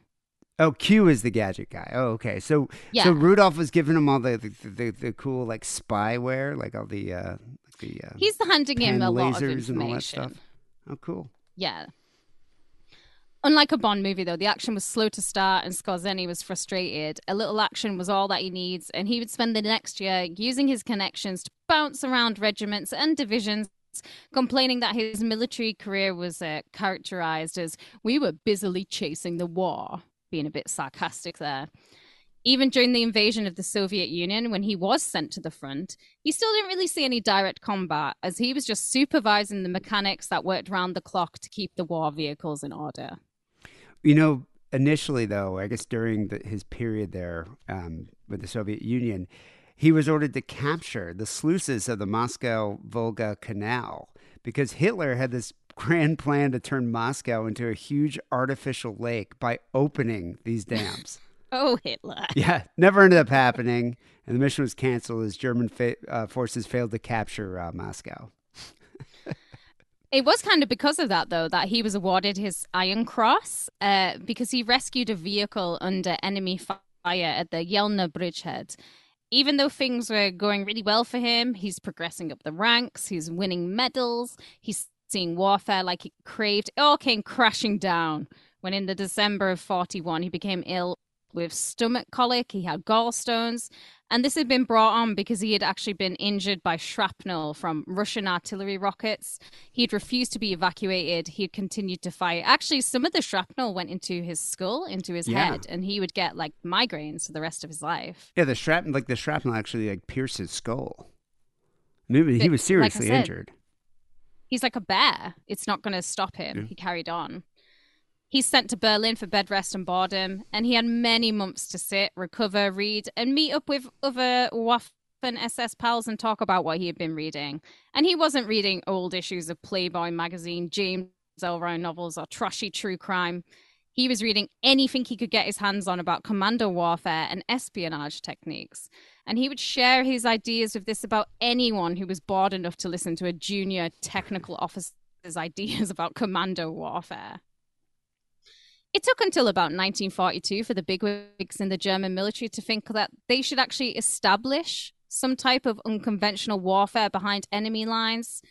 Oh, Q is the gadget guy. Oh, okay. So Yeah. so Rudolph was giving him all the the, the, the cool like spyware, like all the uh the uh, He's handing him a lot of lasers and all that information. stuff. Oh, cool. Yeah. Unlike a Bond movie, though, the action was slow to start and Skorzeny was frustrated. A little action was all that he needs, and he would spend the next year using his connections to bounce around regiments and divisions, complaining that his military career was uh, characterized as we were busily chasing the war, being a bit sarcastic there. Even during the invasion of the Soviet Union, when he was sent to the front, he still didn't really see any direct combat, as he was just supervising the mechanics that worked round the clock to keep the war vehicles in order. You know, initially though, I guess during the, his period there um, with the Soviet Union, he was ordered to capture the sluices of the Moscow Volga Canal because Hitler had this grand plan to turn Moscow into a huge artificial lake by opening these dams. (laughs) Oh, Hitler. yeah, never ended up happening, and the mission was canceled as German fa- uh, forces failed to capture uh, Moscow. (laughs) It was kind of because of that, though, that he was awarded his Iron Cross uh, because he rescued a vehicle under enemy fire at the Yelna bridgehead. Even though things were going really well for him, he's progressing up the ranks, he's winning medals, he's seeing warfare like he craved. It all came crashing down when, in the December of 41, he became ill with stomach colic, he had gallstones, and this had been brought on because he had actually been injured by shrapnel from Russian artillery rockets. He'd refused to be evacuated. He'd continued to fight. Actually, some of the shrapnel went into his skull, into his Yeah. head, and he would get like migraines for the rest of his life. Yeah, the shrapnel, like the shrapnel, actually like pierced his skull. Mean, he was like seriously said, injured. He's like a bear. It's not going to stop him. Yeah. He carried on. He's sent to Berlin for bed rest and boredom, and he had many months to sit, recover, read, and meet up with other Waffen SS pals and talk about what he had been reading. And he wasn't reading old issues of Playboy magazine, James Ellroy novels, or trashy true crime. He was reading anything he could get his hands on about commando warfare and espionage techniques. And he would share his ideas of this about anyone who was bored enough to listen to a junior technical officer's (laughs) ideas about commando warfare. It took until about 1942 for the bigwigs in the German military to think that they should actually establish some type of unconventional warfare behind enemy lines.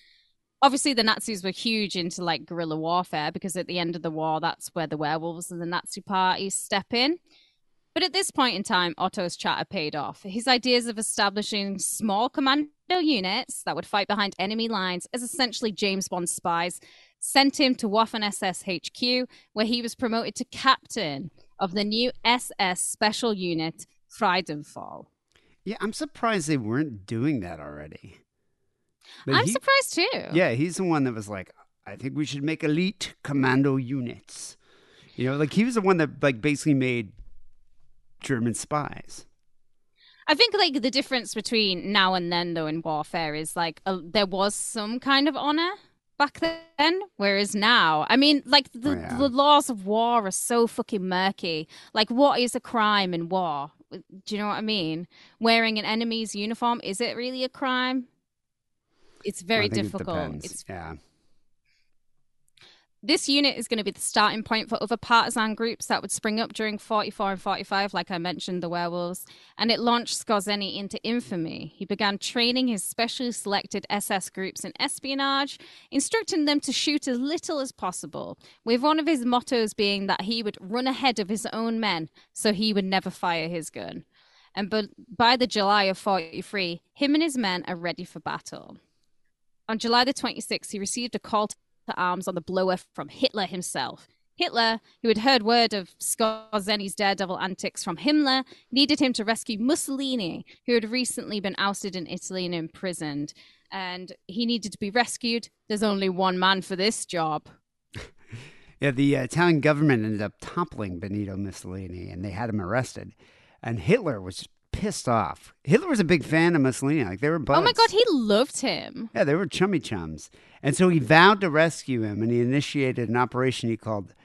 Obviously, the Nazis were huge into like guerrilla warfare because at the end of the war, that's where the werewolves and the Nazi party step in. But at this point in time, Otto's chatter paid off. His ideas of establishing small commando units that would fight behind enemy lines as essentially James Bond spies sent him to Waffen SS HQ, where he was promoted to captain of the new SS special unit Friedenthal. Yeah, I'm surprised they weren't doing that already. But I'm he- surprised too. Yeah, he's the one that was like, I think we should make elite commando units. You know, like he was the one that like basically made German spies. I think like the difference between now and then though in warfare is like uh, there was some kind of honor back then whereas now I mean like the, Oh, yeah. the laws of war are so fucking murky like what is a crime in war do you know what I mean wearing an enemy's uniform is it really a crime it's very think it difficult it's yeah. This unit is going to be the starting point for other partisan groups that would spring up during 44 and 45, like I mentioned, the werewolves. And it launched Skorzeny into infamy. He began training his specially selected SS groups in espionage, instructing them to shoot as little as possible, with one of his mottos being that he would run ahead of his own men so he would never fire his gun. And by the July of 43, him and his men are ready for battle. On July the 26th, he received a call to arms on the blower from Hitler himself. Hitler, who had heard word of Skorzeny's daredevil antics from Himmler, needed him to rescue Mussolini, who had recently been ousted in Italy and imprisoned. And he needed to be rescued. There's only one man for this job. (laughs) Yeah, the uh, Italian government ended up toppling Benito Mussolini and they had him arrested. And Hitler was pissed off. Hitler was a big fan of Mussolini. Like they were buds. Oh my God, he loved him. Yeah, they were chummy chums. And so he vowed to rescue him and he initiated an operation he called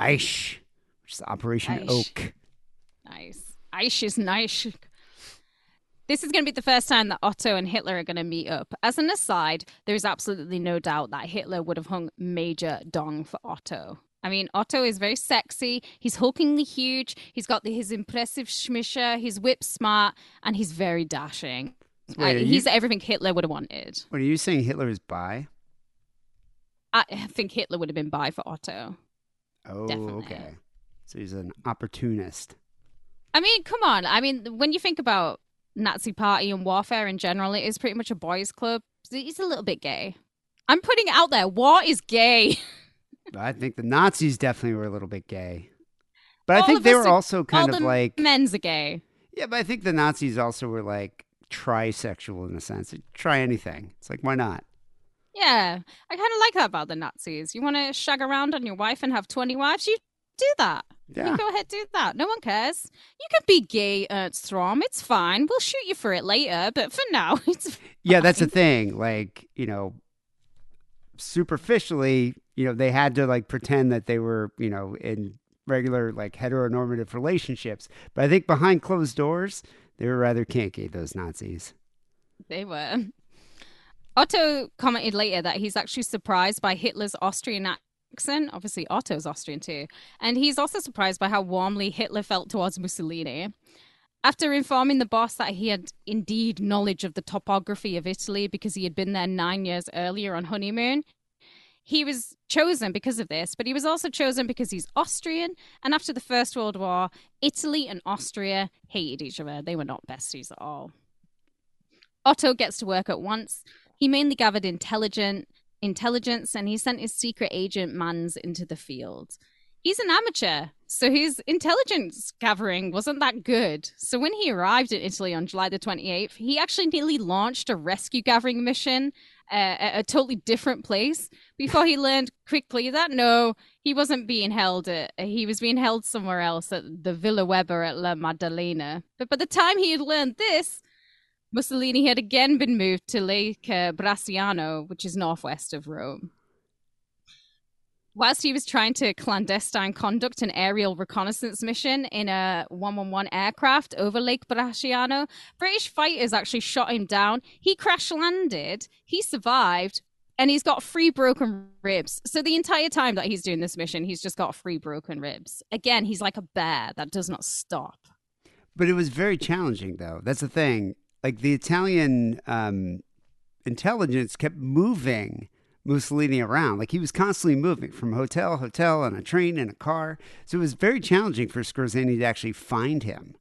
Eiche, which is Operation Eiche. Oak. Nice. Eiche is nice. This is going to be the first time that Otto and Hitler are going to meet up. As an aside, there is absolutely no doubt that Hitler would have hung major dong for Otto. I mean, Otto is very sexy. He's hulkingly huge. He's got the, his impressive schmisher. He's whip smart, and he's very dashing. Wait, Uh, are you- he's everything Hitler would have wanted. What are you saying Hitler is bi? I think Hitler would have been by for Otto. Oh, Definitely. okay. So he's an opportunist. I mean, come on. I mean, when you think about Nazi party and warfare in general, it is pretty much a boys' club. He's a little bit gay. I'm putting it out there. War is gay. (laughs) I think the Nazis definitely were a little bit gay. But I think they were are- also kind All of like men's are gay. Yeah, but I think the Nazis also were like trisexual in a sense. Try anything. It's like why not? Yeah, I kind of like that about the Nazis. You want to shag around on your wife and have 20 wives? You do that. Yeah. You go ahead, do that. No one cares. You can be gay, Ernst Röhm. It's fine. We'll shoot you for it later, but for now, (laughs) it's Yeah, that's the thing. Like, you know, superficially, you know, they had to like pretend that they were, you know, in regular like heteronormative relationships. But I think behind closed doors, they were rather kinky, those Nazis. They were. Otto commented later that he's actually surprised by Hitler's Austrian accent. Obviously, Otto's Austrian too. And he's also surprised by how warmly Hitler felt towards Mussolini. After informing the boss that he had indeed knowledge of the topography of Italy because he had been there nine years earlier on honeymoon, he was chosen because of this, but he was also chosen because he's Austrian. And after the First World War, Italy and Austria hated each other. They were not besties at all. Otto gets to work at once. He mainly gathered intelligent intelligence and he sent his secret agent Mans into the field. He's an amateur, so his intelligence gathering wasn't that good. So when he arrived in Italy on July the 28th, he actually nearly launched a rescue gathering mission uh, at a totally different place before he learned quickly that no, he wasn't being held at, he was being held somewhere else at the Villa Weber at La Maddalena. But by the time he had learned this, Mussolini had again been moved to Lake uh, Bracciano, which is northwest of Rome. Whilst he was trying to clandestine conduct an aerial reconnaissance mission in a 111 aircraft over Lake Bracciano, British fighters actually shot him down. He crash landed, he survived, and he's got three broken ribs. So the entire time that he's doing this mission, he's just got three broken ribs. Again, he's like a bear that does not stop. But it was very challenging, though. That's the thing. Like the Italian um, intelligence kept moving Mussolini around. Like he was constantly moving from hotel, hotel, on a train, in a car. So it was very challenging for Skorzeny to actually find him.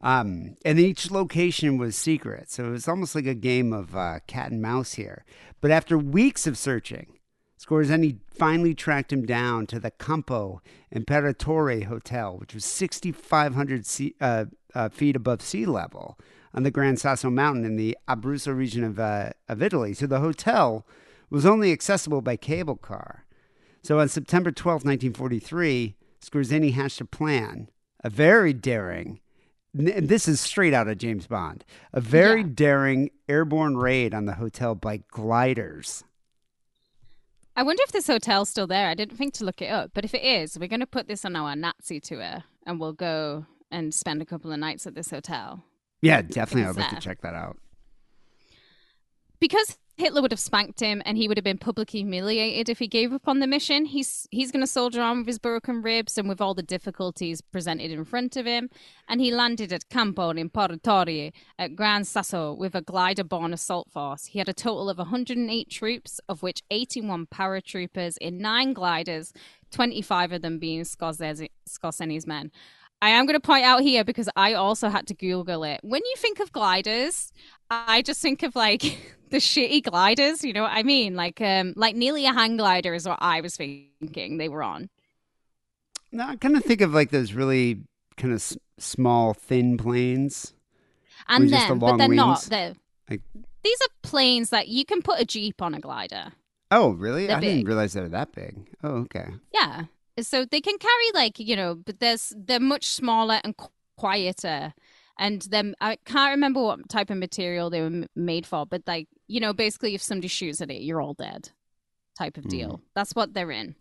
Um, and each location was secret. So it was almost like a game of uh, cat and mouse here. But after weeks of searching, Skorzeny finally tracked him down to the Campo Imperatore Hotel, which was 6,500 uh, uh, feet above sea level on the Gran Sasso Mountain in the Abruzzo region of, uh, of Italy. So the hotel was only accessible by cable car. So on September 12, 1943, Skorzeny hatched a plan, a very daring, and this is straight out of James Bond, a very yeah. daring airborne raid on the hotel by gliders. I wonder if this hotel's still there. I didn't think to look it up, but if it is, we're going to put this on our Nazi tour and we'll go and spend a couple of nights at this hotel. Yeah, definitely. I'd like to check that out. Because Hitler would have spanked him and he would have been publicly humiliated if he gave up on the mission. He's he's going to soldier on with his broken ribs and with all the difficulties presented in front of him. And he landed at Campo in Imperatore at Gran Sasso with a glider-borne assault force. He had a total of 108 troops, of which 81 paratroopers in nine gliders, 25 of them being Skorzeny's men. I am going to point out here because I also had to Google it. When you think of gliders, I just think of like (laughs) the shitty gliders. You know what I mean? Like, um, like nearly a hang glider is what I was thinking they were on. No, I kind of think of like those really kind of s- small, thin planes. And then, but they're wings. not. They're, like, these are planes that you can put a jeep on a glider. Oh, really? They're I big. didn't realize they were that big. Oh, okay. Yeah. So they can carry like you know, but there's they're much smaller and quieter and then I can't remember what type of material they were made for, but like you know, basically, if somebody shoots at it, you're all dead, type of deal. Mm. That's what they're in.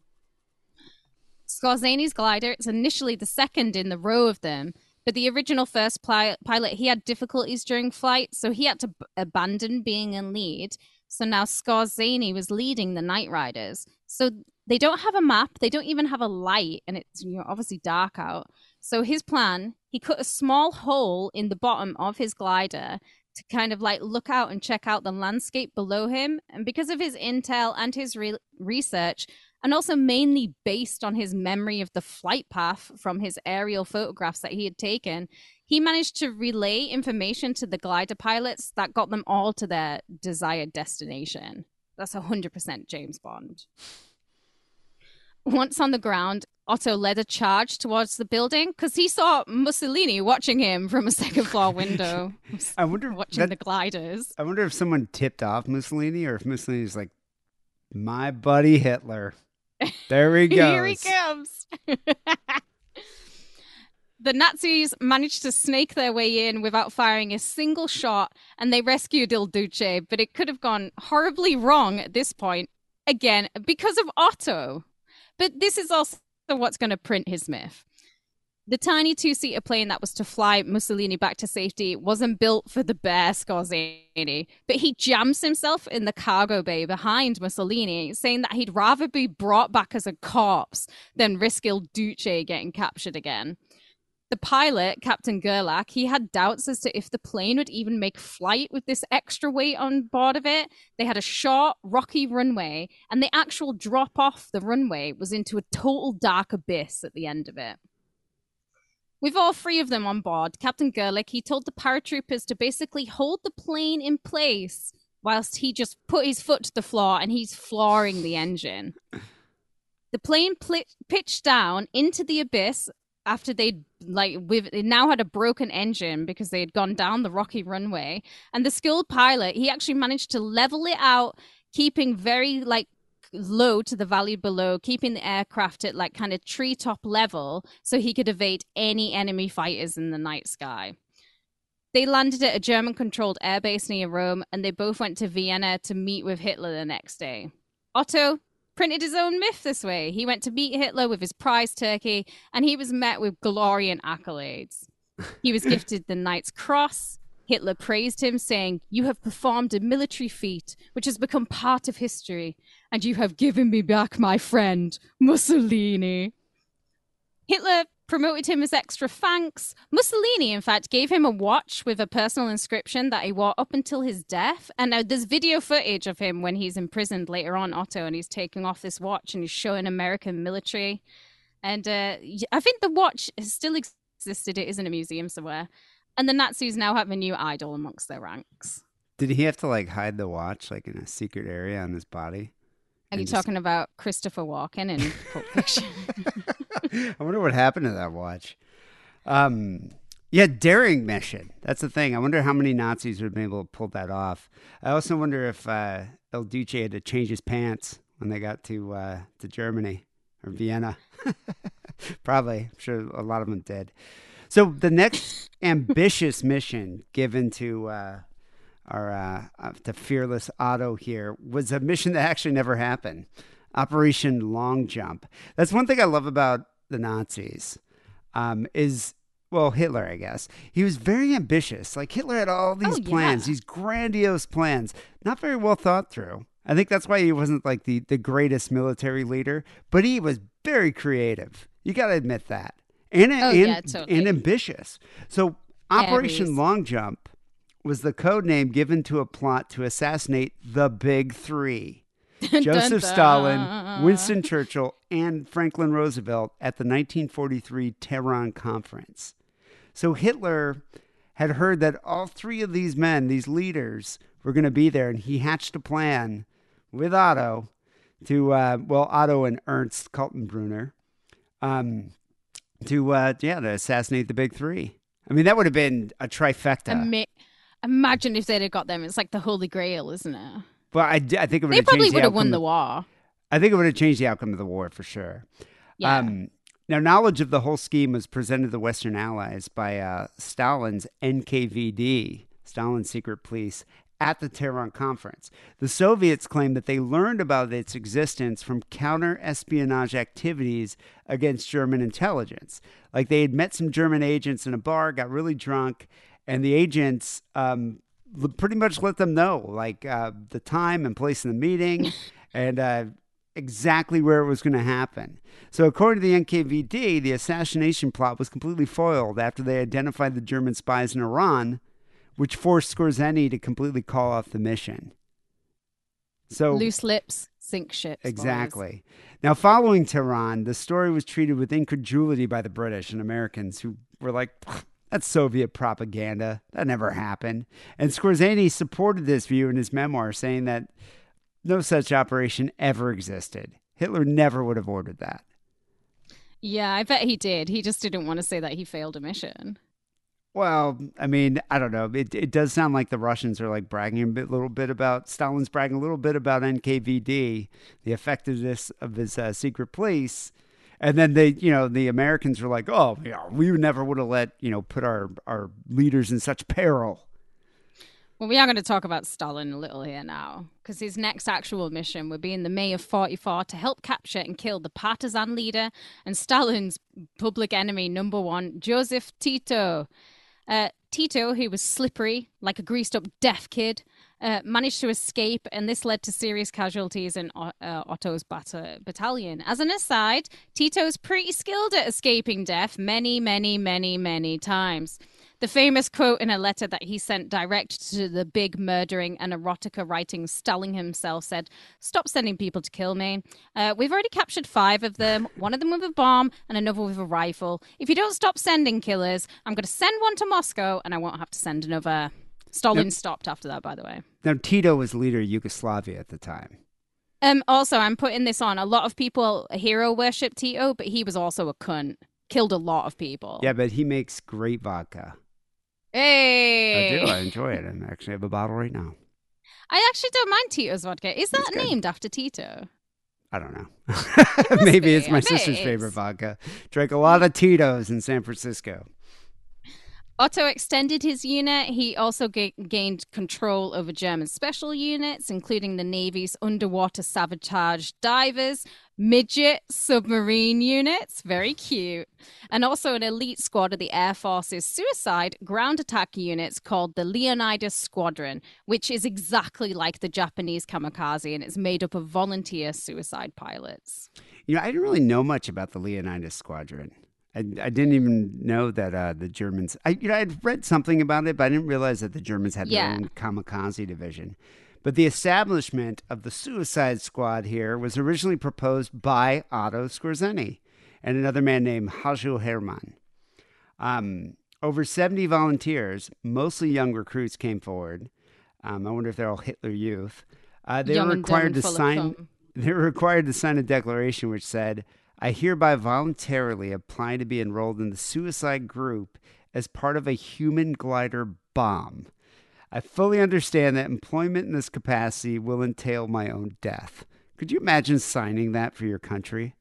Skorzeny's glider is initially the second in the row of them, but the original first pli- pilot he had difficulties during flight, so he had to b- abandon being in lead. So now Skorzeny was leading the Night Riders. So they don't have a map, they don't even have a light, and it's you know, obviously dark out. So his plan, he cut a small hole in the bottom of his glider to kind of like look out and check out the landscape below him. And because of his intel and his re- research, and also mainly based on his memory of the flight path from his aerial photographs that he had taken, he managed to relay information to the glider pilots that got them all to their desired destination. That's 100% James Bond. Once on the ground, Otto led a charge towards the building because he saw Mussolini watching him from a second floor (laughs) window. I wonder if watching that, the gliders. I wonder if someone tipped off Mussolini or if Mussolini's like, my buddy Hitler. There he goes. (laughs) Here he comes. (laughs) the Nazis managed to snake their way in without firing a single shot, and they rescued Il Duce. But it could have gone horribly wrong at this point, again because of Otto. But this is also what's going to print his myth. The tiny two seater plane that was to fly Mussolini back to safety wasn't built for the bear Skorzeny, but he jams himself in the cargo bay behind Mussolini, saying that he'd rather be brought back as a corpse than risk Il Duce getting captured again. The pilot, Captain Gerlach, he had doubts as to if the plane would even make flight with this extra weight on board of it. They had a short, rocky runway, and the actual drop off the runway was into a total dark abyss at the end of it. With all three of them on board, Captain Gerlach, he told the paratroopers to basically hold the plane in place whilst he just put his foot to the floor and he's flooring the engine. The plane pl- pitched down into the abyss after they'd like with it now had a broken engine because they had gone down the rocky runway. And the skilled pilot he actually managed to level it out keeping very like low to the valley below keeping the aircraft at like kind of treetop level so he could evade any enemy fighters in the night sky. They landed at a german controlled airbase near rome and they both went to vienna to meet with hitler the next day. Otto printed his own myth this way. He went to meet Hitler with his prize turkey, and he was met with glory and accolades. He was gifted the Knight's Cross. Hitler praised him, saying, You have performed a military feat which has become part of history, and you have given me back my friend, Mussolini. Hitler promoted him as extra thanks. Mussolini, in fact, gave him a watch with a personal inscription that he wore up until his death. And uh, there's video footage of him when he's imprisoned later on, Otto, and he's taking off this watch and he's showing American military. And uh, I think the watch still existed. It is in a museum somewhere. And the Nazis now have a new idol amongst their ranks. Did he have to like hide the watch like in a secret area on his body? Are you And just- talking about Christopher Walken in Pulp Fiction? (laughs) I wonder what happened to that watch. Um, yeah, daring mission. That's the thing. I wonder how many Nazis would have been able to pull that off. I also wonder if uh, El Duce had to change his pants when they got to uh, to Germany or Vienna. (laughs) Probably. I'm sure a lot of them did. So the next (laughs) ambitious mission given to uh, our uh, uh, to fearless Otto here was a mission that actually never happened. Operation Long Jump. That's one thing I love about the Nazis. Um, is well Hitler, I guess. He was very ambitious. Like Hitler had all these Oh, yeah. plans, these grandiose plans, not very well thought through. I think that's why he wasn't like the the greatest military leader, but he was very creative. You got to admit that. And Oh, and, yeah, totally. and ambitious. So Operation Aries. Long Jump was the code name given to a plot to assassinate the Big Three (laughs) Joseph. Stalin, Winston Churchill, and Franklin Roosevelt at the 1943 Tehran Conference. So Hitler had heard that all three of these men, these leaders, were going to be there, and he hatched a plan with Otto to, uh, well, Otto and Ernst Kaltenbrunner, um, to, uh, yeah, to assassinate the Big Three. I mean, that would have been a trifecta. Ima- imagine if they'd have got them. It's like the Holy Grail, isn't it? but I think it would They have probably would the have won the of- war. I think it would have changed the outcome of the war for sure. Yeah. Um, now, knowledge of the whole scheme was presented to the Western Allies by uh, Stalin's NKVD, Stalin's secret police, at the Tehran conference. The Soviets claimed that they learned about its existence from counter espionage activities against German intelligence. Like they had met some German agents in a bar, got really drunk, and the agents um, pretty much let them know, like uh, the time and place of the meeting, (laughs) and uh, exactly where it was going to happen. So, according to the NKVD, the assassination plot was completely foiled after they identified the German spies in Iran, which forced Skorzeny to completely call off the mission. So, Loose lips sink ships. boys. Exactly. Now, following Tehran, the story was treated with incredulity by the British and Americans who were like, that's Soviet propaganda. That never happened. And Skorzeny supported this view in his memoir, saying that no such operation ever existed. Hitler never would have ordered that. Yeah, I bet he did. He just didn't want to say that he failed a mission. Well, I mean, I don't know. It, it does sound like the Russians are like bragging a bit, little bit about Stalin's bragging a little bit about NKVD, the effectiveness of his uh, secret police, and then they, you know, the Americans were like, "Oh, yeah, we never would have let you know put our our leaders in such peril." Well, we are going to talk about Stalin a little here now, because his next actual mission would be in the May of 44 to help capture and kill the partisan leader and Stalin's public enemy number one, Joseph Tito. Uh, Tito, who was slippery, like a greased up deaf kid, uh, managed to escape, and this led to serious casualties in uh, Otto's bat- battalion. As an aside, Tito's pretty skilled at escaping death many, many, many, many times. The famous quote in a letter that he sent direct to the big murdering and erotica writing Stalin himself said, Stop sending people to kill me. Uh, we've already captured five of them, one of them with a bomb and another with a rifle. If you don't stop sending killers, I'm going to send one to Moscow and I won't have to send another. Stalin stopped after that, by the way. Now, Tito was leader of Yugoslavia at the time. Um, also, I'm putting this on. A lot of people hero worship Tito, but he was also a cunt. Killed a lot of people. Yeah, but he makes great vodka. Hey. I do. I enjoy it. I actually have a bottle right now. I actually don't mind Tito's vodka. Is that named after Tito? I don't know. (laughs) Maybe be. it's my I sister's favorite vodka. Drank a lot of Tito's in San Francisco. Otto extended his unit. He also ga- gained control over German special units, including the Navy's underwater sabotage divers, midget submarine units, very cute, and also an elite squad of the Air Force's suicide ground attack units called the Leonidas Squadron, which is exactly like the Japanese kamikaze and it's made up of volunteer suicide pilots. You know, I didn't really know much about the Leonidas Squadron. I, I didn't even know that uh, the Germans. I you know I'd read something about it, but I didn't realize that the Germans had Yeah. their own kamikaze division. But the establishment of the Suicide Squad here was originally proposed by Otto Skorzeny and another man named Hajo Herrmann. Um, over 70 volunteers, mostly young recruits, came forward. Um, I wonder if they're all Hitler Youth. Uh, they Young were required to sign. (laughs) They were required to sign a declaration which said, "I hereby voluntarily apply to be enrolled in the suicide group as part of a human glider bomb. I fully understand that employment in this capacity will entail my own death." Could you imagine signing that for your country?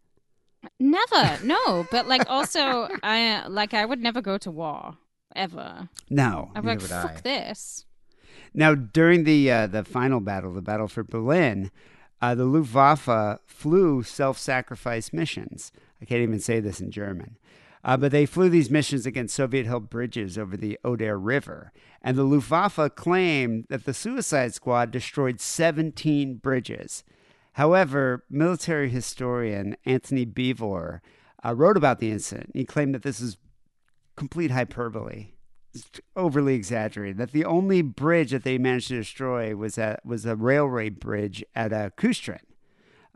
Never, (laughs) no. But like, also, I like I would never go to war ever. No, I'm like, would I. fuck this. Now, during the uh, the final battle, the battle for Berlin, uh, the Luftwaffe flew self-sacrifice missions. I can't even say this in German, uh, but they flew these missions against Soviet-held bridges over the Oder River, and the Luftwaffe claimed that the Suicide Squad destroyed 17 bridges. However, military historian Anthony Beevor uh, wrote about the incident. He claimed that this is complete hyperbole overly exaggerated. That the only bridge that they managed to destroy was at was a railway bridge at uh, Kustrin,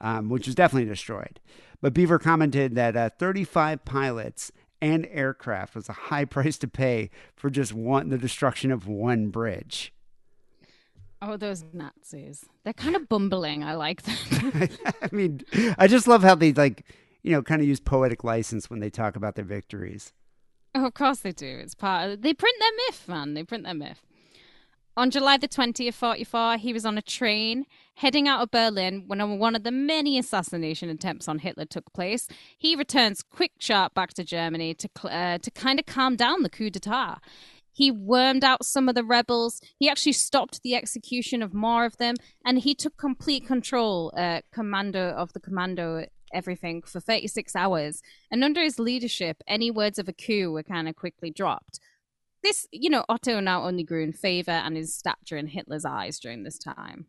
um, which was definitely destroyed. But Beevor commented that uh, 35 pilots and aircraft was a high (laughs) price to pay for just one the destruction of one bridge. Oh, those Nazis. They're kind of bumbling. I like them. (laughs) (laughs) I mean, I just love how they like, you know, kind of use poetic license when they talk about their victories. Oh, of course they do. It's part of, they print their myth, man. They print their myth. On July the 20th, 44, he was on a train heading out of Berlin when one of the many assassination attempts on Hitler took place. He returns quick sharp back to Germany to uh, to kind of calm down the coup d'etat. He wormed out some of the rebels. He actually stopped the execution of more of them, and he took complete control, uh, of the commando, everything for 36 hours. And under his leadership, any words of a coup were kind of quickly dropped. This, you know, Otto now only grew in favor and his stature in Hitler's eyes during this time.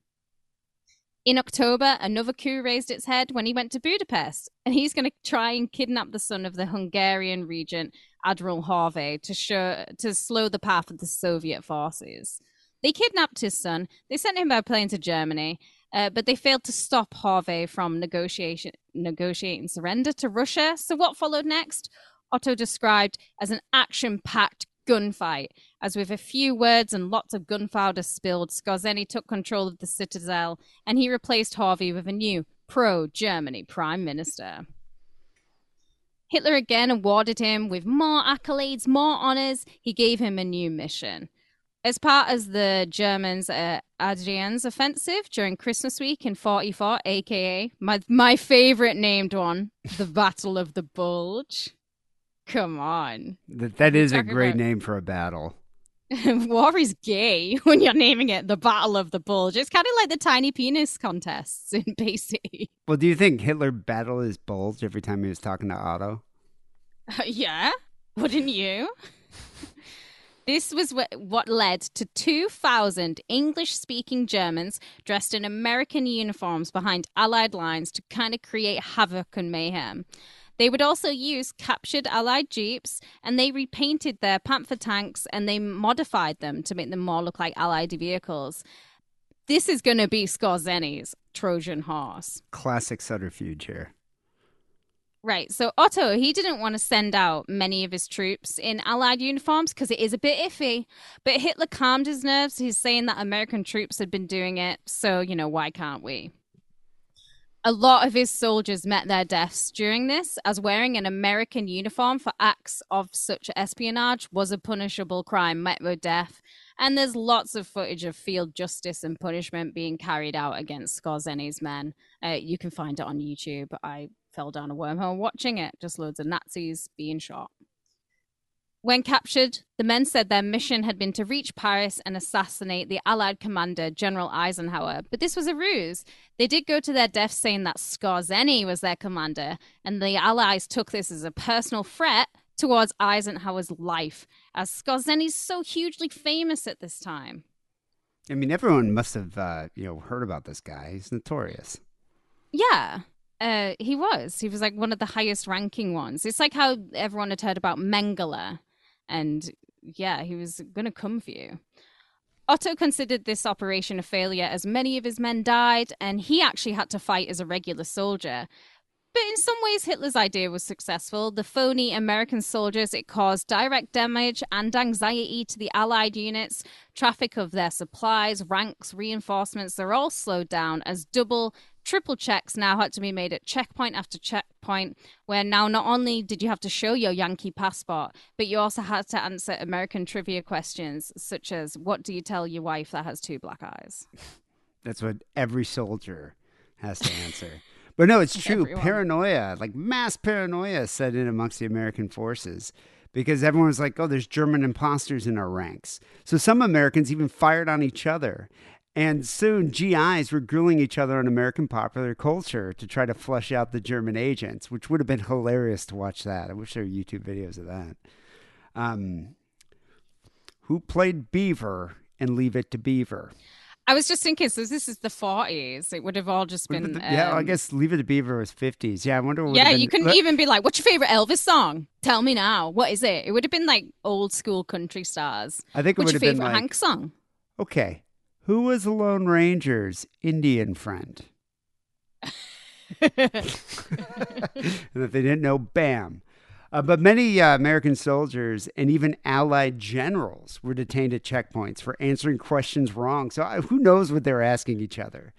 In October, another coup raised its head when he went to Budapest, and he's going to try and kidnap the son of the Hungarian regent Admiral Horthy to show to slow the path of the Soviet forces. They kidnapped his son. They sent him by plane to Germany, uh, but they failed to stop Horthy from negotiation negotiating surrender to Russia. So what followed next? Otto described as an action-packed gunfight. As with a few words and lots of gunpowder spilled, Skorzeny took control of the citadel and he replaced Horthy with a new pro Germany prime minister. Hitler again awarded him with more accolades, more honors. He gave him a new mission. As part of the Germans' uh, Ardennes offensive during Christmas week in 44, aka my, my favorite named one, the (laughs) Battle of the Bulge. Come on. That, that is a great about- name for a battle. (laughs) War is gay (laughs) when you're naming it the Battle of the Bulge. It's kind of like the tiny penis contests in BC. Well, do you think Hitler battled his bulge every time he was talking to Otto? yeah, wouldn't you? This was wh- what led to 2,000 English speaking Germans dressed in American uniforms behind Allied lines to kind of create havoc and mayhem. They would also use captured Allied jeeps and they repainted their Panther tanks and they modified them to make them more look like Allied vehicles. This is going to be Skorzeny's Trojan horse. Classic subterfuge here. Right. So Otto, he didn't want to send out many of his troops in Allied uniforms because it is a bit iffy. But Hitler calmed his nerves. He's saying that American troops had been doing it. So, you know, why can't we? A lot of his soldiers met their deaths during this, as wearing an American uniform for acts of such espionage was a punishable crime, met with death. And there's lots of footage of field justice and punishment being carried out against Skorzeny's men. Uh, you can find it on YouTube. I fell down a wormhole watching it. Just loads of Nazis being shot. When captured, the men said their mission had been to reach Paris and assassinate the Allied commander, General Eisenhower. But this was a ruse. They did go to their death saying that Skorzeny was their commander, and the Allies took this as a personal threat towards Eisenhower's life, as Skorzeny's so hugely famous at this time. I mean, everyone must have, uh, you know, heard about this guy. He's notorious. Yeah, uh, he was. He was like one of the highest ranking ones. It's like how everyone had heard about Mengele and yeah, he was going to come for you. Otto considered this operation a failure as many of his men died, and he actually had to fight as a regular soldier. But in some ways, Hitler's idea was successful. The phony American soldiers, it caused direct damage and anxiety to the Allied units. Traffic of their supplies, ranks, reinforcements, they're all slowed down as double triple checks now had to be made at checkpoint after checkpoint, where now not only did you have to show your Yankee passport, but you also had to answer American trivia questions, such as what do you tell your wife that has two black eyes? (laughs) That's what every soldier has to answer. but no, it's (laughs) true. Everyone. Paranoia, like mass paranoia, set in amongst the American forces because everyone was like, oh, there's German imposters in our ranks. So some Americans even fired on each other. And soon, GIs were grilling each other on American popular culture to try to flush out the German agents, which would have been hilarious to watch that. I wish there were YouTube videos of that. Um, who played Beaver and Leave It to Beaver? I was just thinking, so this is the 40s. It would have all just been. the- yeah, I um, guess Leave It to Beaver was 50s. Yeah, I wonder what. Yeah, been- you couldn't Look- even be like, "What's your favorite Elvis song? Tell me now. What is it?" It would have been like old school country stars. I think it What's would your have been favorite like, Hank song? okay, who was the Lone Ranger's Indian friend? (laughs) and if they didn't know, bam. Uh, but many uh, American soldiers and even Allied generals were detained at checkpoints for answering questions wrong. So uh, who knows what they're asking each other?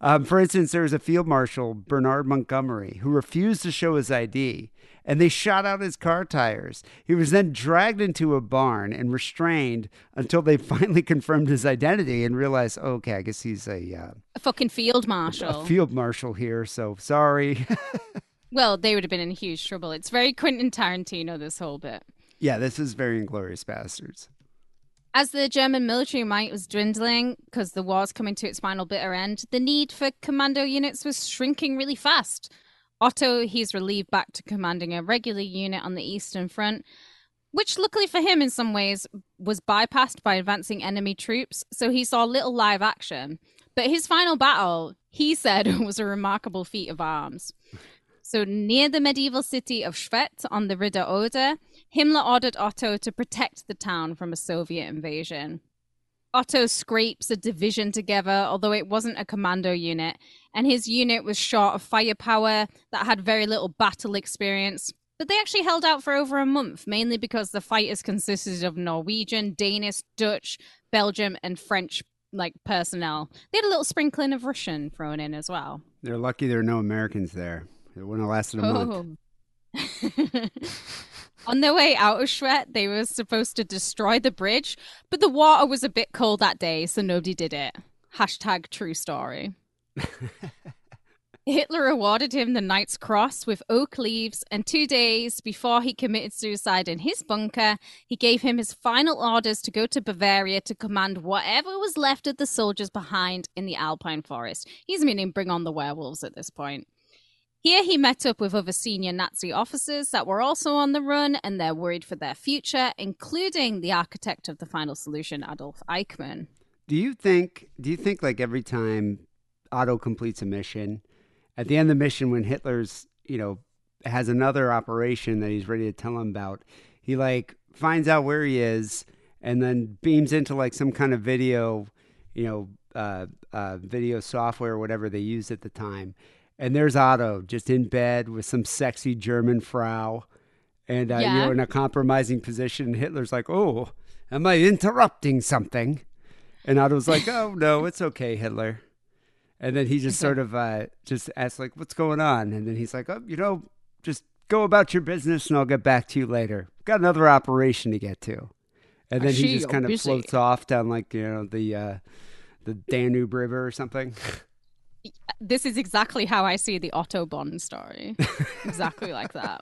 Um, for instance, there was a field marshal, Bernard Montgomery, who refused to show his ID, and they shot out his car tires. He was then dragged into a barn and restrained until they (laughs) finally confirmed his identity and realized, oh, okay, I guess he's a, uh, A fucking field marshal. a field marshal here. So sorry. (laughs) well, they would have been in huge trouble. It's very Quentin Tarantino. This whole bit. yeah, this is very inglorious bastards. As the German military might was dwindling because the war's coming to its final bitter end, the need for commando units was shrinking really fast. Otto, he's relieved back to commanding a regular unit on the Eastern Front, which luckily for him in some ways was bypassed by advancing enemy troops, so he saw little live action. But his final battle, he said, (laughs) was a remarkable feat of arms. So near the medieval city of Schwedt on the River Oder, Himmler ordered Otto to protect the town from a Soviet invasion. Otto scrapes a division together, although it wasn't a commando unit, and his unit was short of firepower that had very little battle experience. But they actually held out for over a month, mainly because the fighters consisted of Norwegian, Danish, Dutch, Belgium, and French like personnel. They had a little sprinkling of Russian thrown in as well. They're lucky there are no Americans there. It wouldn't have lasted a month. Oh. (laughs) On their way out of Schwedt, they were supposed to destroy the bridge, but the water was a bit cold that day, so nobody did it. Hashtag true story. (laughs) Hitler awarded him the Knight's Cross with oak leaves, and two days before he committed suicide in his bunker, he gave him his final orders to go to Bavaria to command whatever was left of the soldiers behind in the Alpine forest. He's meaning bring on the werewolves at this point. Here he met up with other senior Nazi officers that were also on the run and they're worried for their future, including the architect of the final solution, Adolf Eichmann. Do you think? Do you think like every time Otto completes a mission, at the end of the mission, when Hitler's you know has another operation that he's ready to tell him about, he like finds out where he is and then beams into like some kind of video, you know, uh, uh, video software or whatever they used at the time, and there's Otto just in bed with some sexy German frau, and uh, you're in a compromising position. And Hitler's like, "Oh, am I interrupting something?" And Otto's like, "Oh no, it's okay, Hitler." And then he just sort of uh, just asks like, "What's going on?" And then he's like, "Oh, you know, just go about your business, and I'll get back to you later. Got another operation to get to." And then he just kind of busy. floats off down like you know the uh, the Danube River or something. (laughs) This is exactly how I see the Otto Bond story. (laughs) exactly like that.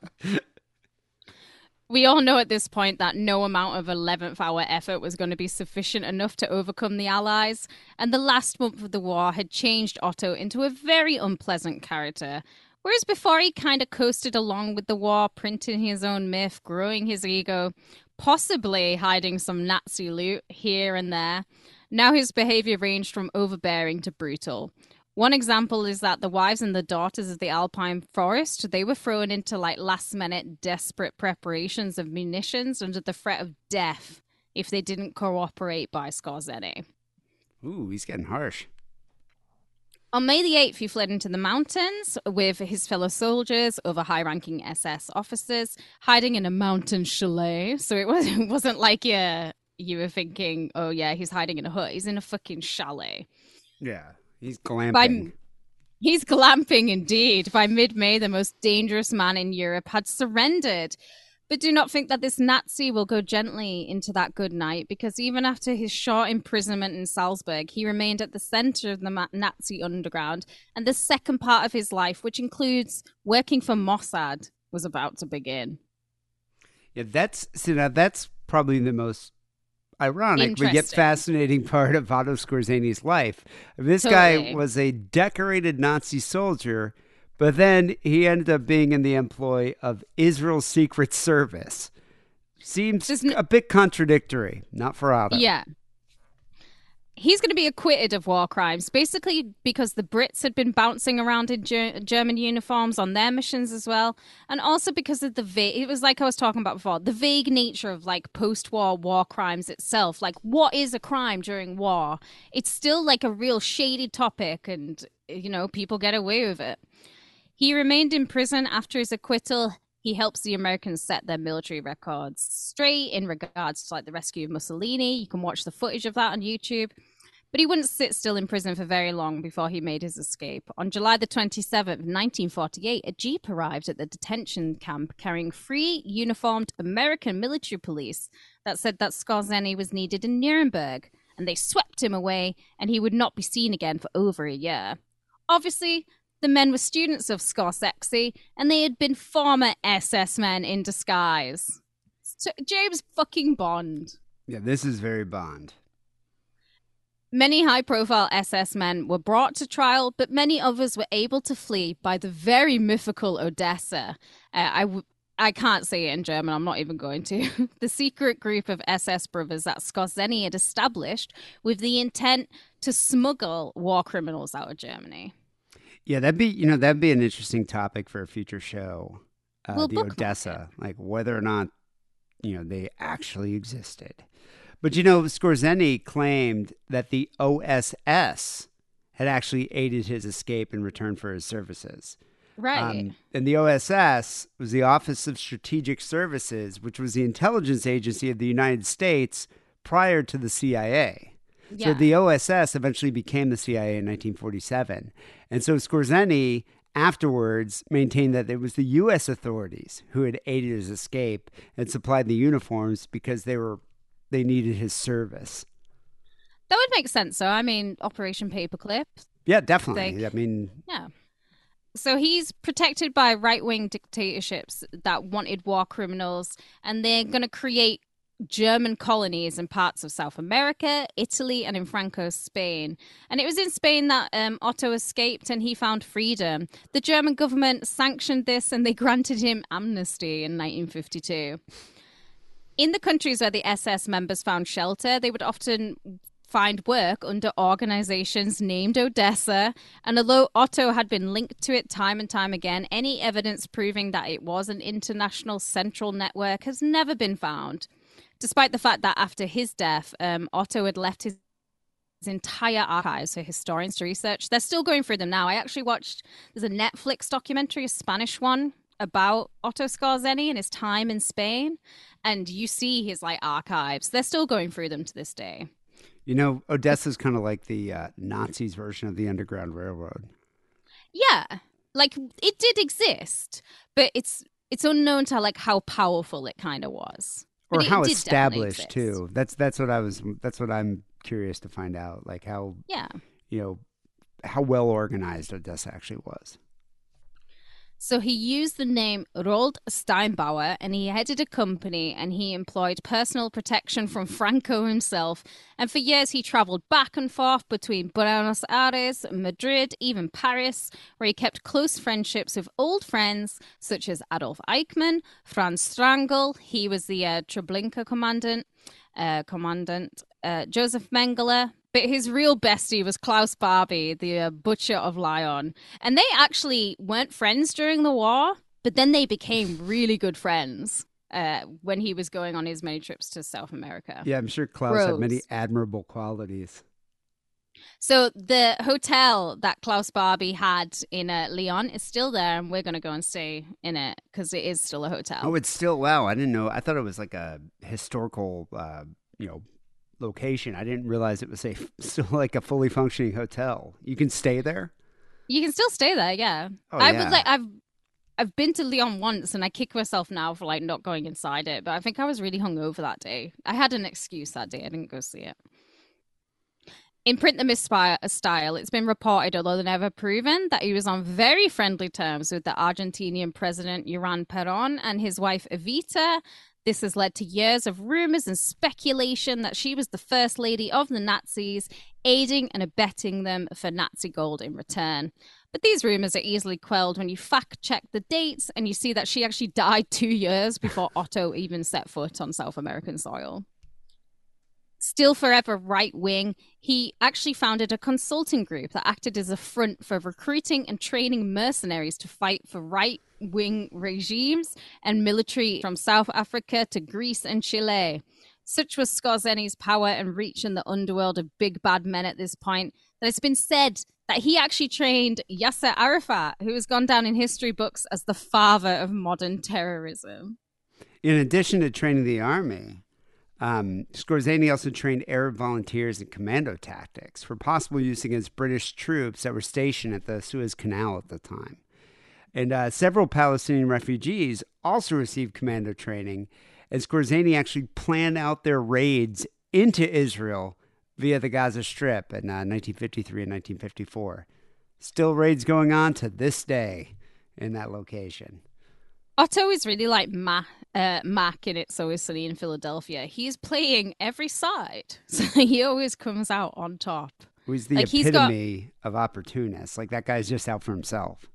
We all know at this point that no amount of 11th hour effort was going to be sufficient enough to overcome the Allies, and the last month of the war had changed Otto into a very unpleasant character. Whereas before he kind of coasted along with the war, printing his own myth, growing his ego, possibly hiding some Nazi loot here and there, now his behavior ranged from overbearing to brutal. One example is that the wives and the daughters of the Alpine Forest, they were thrown into like last minute desperate preparations of munitions under the threat of death if they didn't cooperate by Skorzeny. Ooh, he's getting harsh. On May the 8th, he fled into the mountains with his fellow soldiers, other high ranking SS officers, hiding in a mountain chalet. So it wasn't, (laughs) wasn't like you, you were thinking, oh, yeah, he's hiding in a hut. He's in a fucking chalet. Yeah, he's glamping. By, he's glamping indeed. By mid May, the most dangerous man in Europe had surrendered. But do not think that this Nazi will go gently into that good night, because even after his short imprisonment in Salzburg, he remained at the center of the Nazi underground, and the second part of his life, which includes working for Mossad, was about to begin. Yeah, that's see now that's probably the most ironic but yet fascinating (laughs) part of Otto Skorzeny's life. This Totally. guy was a decorated Nazi soldier, but then he ended up being in the employ of Israel's Secret Service. Seems Just a bit contradictory, not for Otto. Yeah. He's going to be acquitted of war crimes, basically because the Brits had been bouncing around in Ger- German uniforms on their missions as well, and also because of the va- it was like I was talking about before, the vague nature of like post-war war crimes itself. Like, what is a crime during war? It's still like a real shady topic, and you know people get away with it. He remained in prison after his acquittal. He helps the Americans set their military records straight in regards to like the rescue of Mussolini. You can watch the footage of that on YouTube. But he wouldn't sit still in prison for very long before he made his escape. On July the 27th, 1948, a jeep arrived at the detention camp carrying three uniformed American military police that said that Skorzeny was needed in Nuremberg, and they swept him away, and he would not be seen again for over a year. Obviously, the men were students of Skorzeny, and they had been former SS men in disguise. So, James fucking Bond. Yeah, this is very Bond. Many high profile SS men were brought to trial, but many others were able to flee by the very mythical Odessa. Uh, I, w- I can't say it in German, I'm not even going to. (laughs) the secret group of SS brothers that Skorzeny had established with the intent to smuggle war criminals out of Germany. Yeah, that'd be you know that'd be an interesting topic for a future show. Uh, We'll the Odessa, like whether or not you know they actually existed. But you know, Skorzeny claimed that the OSS had actually aided his escape in return for his services. Right. Um, and the OSS was the Office of Strategic Services, which was the intelligence agency of the United States prior to the CIA. So the OSS eventually became the CIA in 1947. And so Skorzeny afterwards maintained that it was the U.S. authorities who had aided his escape and supplied the uniforms because they were they needed his service. that would make sense, though. I mean, Operation Paperclip, Yeah, definitely. Like- I mean, Yeah. So he's protected by right wing dictatorships that wanted war criminals, and they're going to create German colonies in parts of South America, Italy, and in Franco's Spain. And it was in Spain that um, Otto escaped and he found freedom. The German government sanctioned this and they (laughs) granted him amnesty in 1952. In the countries where the SS members found shelter, they would often find work under organizations named Odessa. And although Otto had been linked to it time and time again, any evidence proving that it was an international central network has never been found. Despite the fact that after his death, um, Otto had left his his entire archives for historians to research. They're still going through them now. I actually watched there's a Netflix documentary, a Spanish one, about Otto Skorzeny and his time in Spain, and you see his like archives. They're still going through them to this day. you know, Odessa's kind of like the uh, Nazis' version of the Underground Railroad. Yeah, like it did exist, but it's it's unknown to like how powerful it kind of was, or how established too. That's that's what I was. That's what I'm curious to find out. Like how Yeah. you know how well organized Odessa actually was. So he used the name Roald Steinbauer and he headed a company and he employed personal protection from Franco himself. And for years he traveled back and forth between Buenos Aires, Madrid, even Paris, where he kept close friendships with old friends such as Adolf Eichmann, Franz Stangl, he was the uh, Treblinka commandant, uh, commandant, uh, Joseph Mengele, but his real bestie was Klaus Barbie, the uh, butcher of Lyon. And they actually weren't friends during the war, but then they became really good friends uh, when he was going on his many trips to South America. Yeah, I'm sure Klaus had many admirable qualities. So the hotel that Klaus Barbie had in uh, Lyon is still there, and we're going to go and stay in it because it is still a hotel. Oh, it's still wow! I didn't know. I thought it was like a historical, uh, you know, location. I didn't realize it was a still (laughs) like a fully functioning hotel. You can stay there. You can still stay there, yeah. Oh, I yeah. would like I've I've been to Lyon once and I kick myself now for like not going inside it, but I think I was really hungover that day. I had an excuse that day. I didn't go see it. In Print the Myth uh, style, it's been reported, although never proven, that he was on very friendly terms with the Argentinian president Juan Perón and his wife Evita, this has led to years of rumors and speculation that she was the first lady of the Nazis, aiding and abetting them for Nazi gold in return. But these rumors are easily quelled when you fact check the dates and you see that she actually died two years before (laughs) Otto even set foot on South American soil. Still forever right wing, he actually founded a consulting group that acted as a front for recruiting and training mercenaries to fight for right wing regimes and military from South Africa to Greece and Chile. Such was Skorzeny's power and reach in the underworld of big bad men at this point that it's been said that he actually trained Yasser Arafat, who has gone down in history books as the father of modern terrorism. In addition to training the army, um, Skorzeny also trained Arab volunteers in commando tactics for possible use against British troops that were stationed at the Suez Canal at the time. And uh, several Palestinian refugees also received commando training, and Skorzeny actually planned out their raids into Israel via the Gaza Strip in uh, 1953 and 1954. Still raids going on to this day in that location. Otto is really like Ma- uh, Mac in It's Always Sunny in Philadelphia. He's playing every side, (laughs) so he always comes out on top. He's the Like, epitome he's got- of opportunists. Like that guy's just out for himself.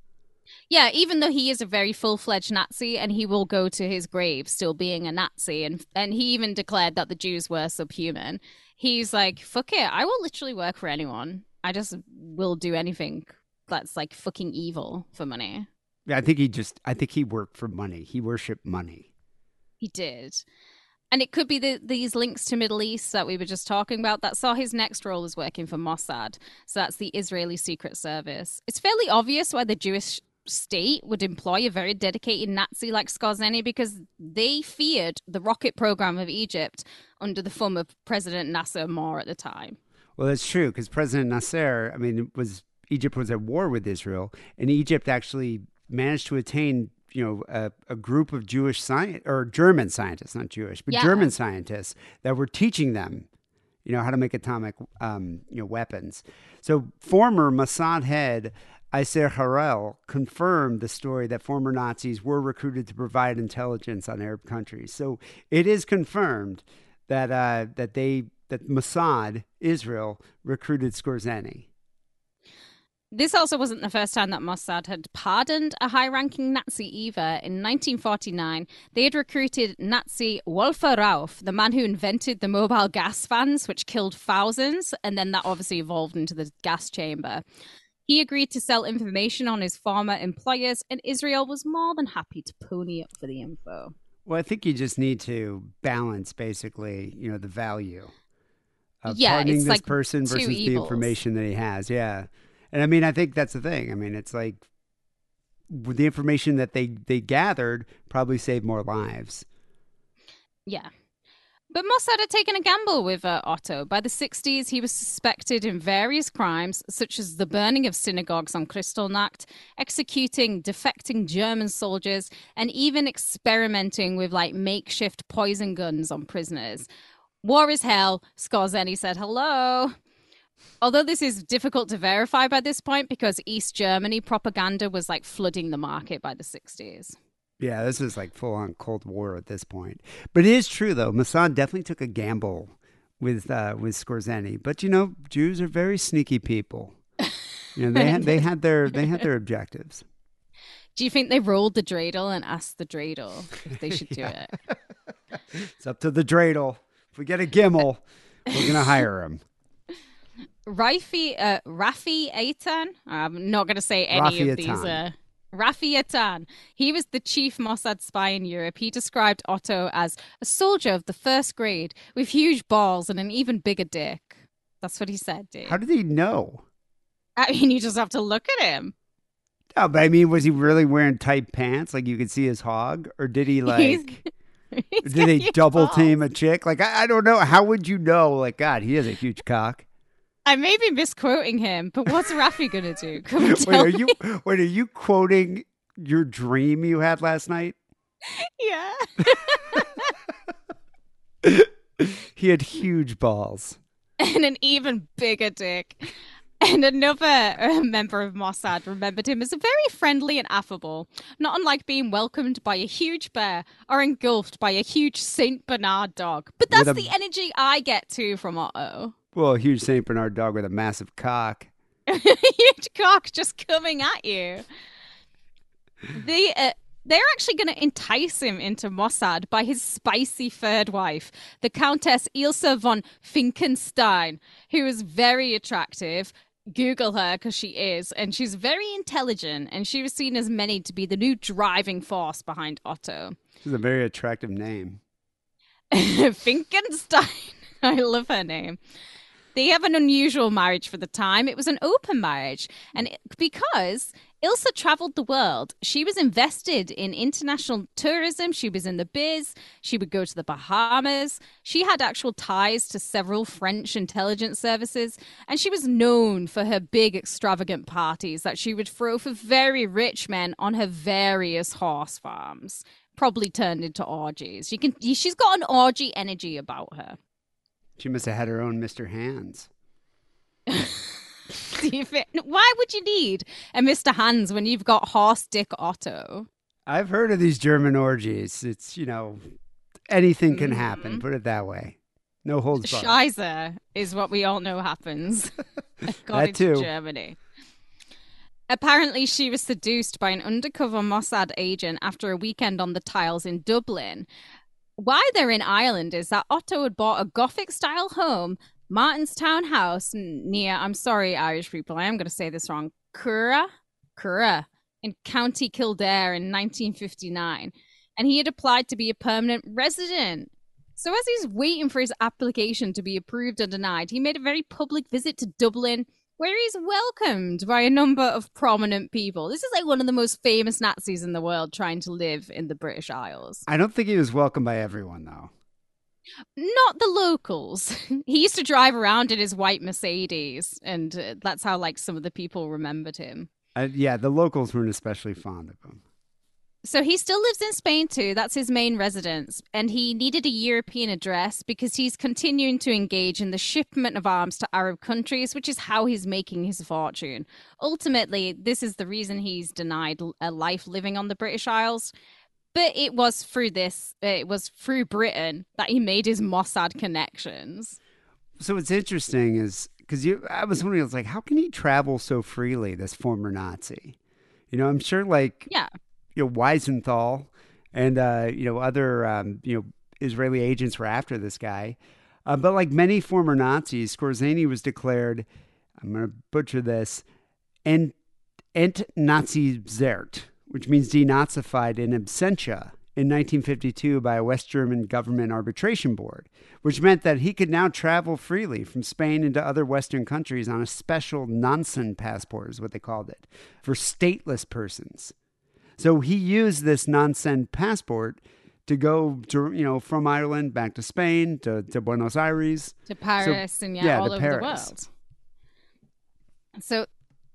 Yeah, even though he is a very full-fledged Nazi, and he will go to his grave still being a Nazi, and and he even declared that the Jews were subhuman. He's like, "Fuck it, I will literally work for anyone. I just will do anything that's like fucking evil for money." Yeah, I think he just. I think he worked for money. He worshipped money. He did. And it could be the, these links to Middle East that we were just talking about that saw his next role as working for Mossad. So that's the Israeli Secret Service. It's fairly obvious why the Jewish state would employ a very dedicated Nazi like Skorzeny because they feared the rocket program of Egypt under the thumb of President Nasser Moore at the time. Well, that's true because President Nasser. I mean, was Egypt was at war with Israel, and Egypt actually managed to attain. You know, a, a group of Jewish science or German scientists, not Jewish, but Yeah. German scientists that were teaching them, you know, how to make atomic, um, you know, weapons. So, former Mossad head Isser Harel confirmed the story that former Nazis were recruited to provide intelligence on Arab countries. So it is confirmed that uh, that they that Mossad Israel recruited Skorzeny. This also wasn't the first time that Mossad had pardoned a high ranking Nazi either. In 1949, they had recruited Nazi Walter Rauff, the man who invented the mobile gas vans, which killed thousands, and then that obviously evolved into the gas chamber. He agreed to sell information on his former employers, and Israel was more than happy to pony up for the info. Well, I think you just need to balance basically, you know, the value of Yeah, pardoning this like person versus the information that he has. Yeah. And I mean, I think that's the thing. I mean, it's like the information that they they gathered probably saved more lives. Yeah. But Mossad had taken a gamble with uh, Otto. By the 60s, he was suspected in various crimes, such as the burning of synagogues on Kristallnacht, executing defecting German soldiers, and even experimenting with like makeshift poison guns on prisoners. War is hell. Skorzeny said hello. Although this is difficult to verify by this point because East Germany propaganda was like flooding the market by the 60s. Yeah, this is like full on Cold War at this point. But it is true though. Mossad definitely took a gamble with uh, with Skorzeny. But you know, Jews are very sneaky people. You know, they had they had their they had their objectives. Do you think they rolled the dreidel and asked the dreidel if they should do (laughs) it? It's up to the dreidel. If we get a Gimel, we're gonna hire him. Rafi, uh, Rafi Eitan. I'm not going to say any Rafi of these. Eitan. Uh, Rafi Eitan. He was the chief Mossad spy in Europe. He described Otto as a soldier of the first grade with huge balls and an even bigger dick. That's what he said, dude. How did he know? I mean, you just have to look at him. No, but I mean, was he really wearing tight pants, like you could see his hog, or did he (laughs) like? (laughs) He's did they double balls. team a chick? Like I, I don't know. How would you know? Like God, he has a huge cock. I may be misquoting him, but what's Rafi to do? (laughs) Come Wait, tell are me. you wait? Are you quoting your dream you had last night? Yeah. (laughs) He had huge balls. and an even bigger dick. And another uh, member of Mossad remembered him as very friendly and affable, not unlike being welcomed by a huge bear or engulfed by a huge Saint Bernard dog. But that's a- the energy I get too from Otto. Well, a huge Saint Bernard dog with a massive cock. (laughs) huge cock just coming at you. They uh, they're actually going to entice him into Mossad by his spicy third wife, the Countess Ilse von Finckenstein, who is very attractive. Google her because she is, and she's very intelligent, and she was seen as many to be the new driving force behind Otto. Is a very attractive name. (laughs) Finkenstein. (laughs) I love her name. They have an unusual marriage for the time. It was an open marriage. And because Ilsa traveled the world, she was invested in international tourism. She was in the biz. She would go to the Bahamas. She had actual ties to several French intelligence services. And she was known for her big, extravagant parties that she would throw for very rich men on her various horse farms. Probably turned into orgies. You can. She's got an orgy energy about her. She must have had her own Mr. Hands. (laughs) Do you thi- Why would you need a Mr. Hands when you've got horse dick Otto? I've heard of these German orgies. It's, you know, anything can mm-hmm. happen, put it that way. No holds barred. Scheiße is what we all know happens. (laughs) (laughs) according too. Germany. Apparently, she was seduced by an undercover Mossad agent after a weekend on the tiles in Dublin. Why they're in Ireland is that Otto had bought a Gothic style home, Martinstown House, near, I'm sorry, Irish people, I am going to say this wrong, Cura? Cura, in County Kildare in 1959. And he had applied to be a permanent resident. So, as he's waiting for his application to be approved or denied, he made a very public visit to Dublin, where he's welcomed by a number of prominent people. This is like one of the most famous Nazis in the world trying to live in the British Isles. I don't think he was welcomed by everyone, though. Not the locals. (laughs) he used to drive around in his white Mercedes, and uh, that's how like some of the people remembered him. Uh, yeah, the locals weren't especially fond of him. So he still lives in Spain too. That's his main residence. And he needed a European address because he's continuing to engage in the shipment of arms to Arab countries, which is how he's making his fortune. Ultimately, this is the reason he's denied a life living on the British Isles. But it was through this, uh, it was through Britain that he made his Mossad connections. So what's interesting is because you, I was wondering, I was like, how can he travel so freely? This former Nazi, you know, I'm sure like Yeah. You know Wiesenthal and uh, you know other um, you know Israeli agents were after this guy, uh, but like many former Nazis, Skorzeny was declared, I'm going to butcher this, ent Nazi-zert, which means denazified in absentia in 1952 by a West German government arbitration board, which meant that he could now travel freely from Spain into other Western countries on a special Nansen passport, is what they called it, for stateless persons. So he used this Nansen passport to go to, you know, from Ireland back to Spain to, to Buenos Aires. to Paris and yeah, yeah, all over Paris. the world. So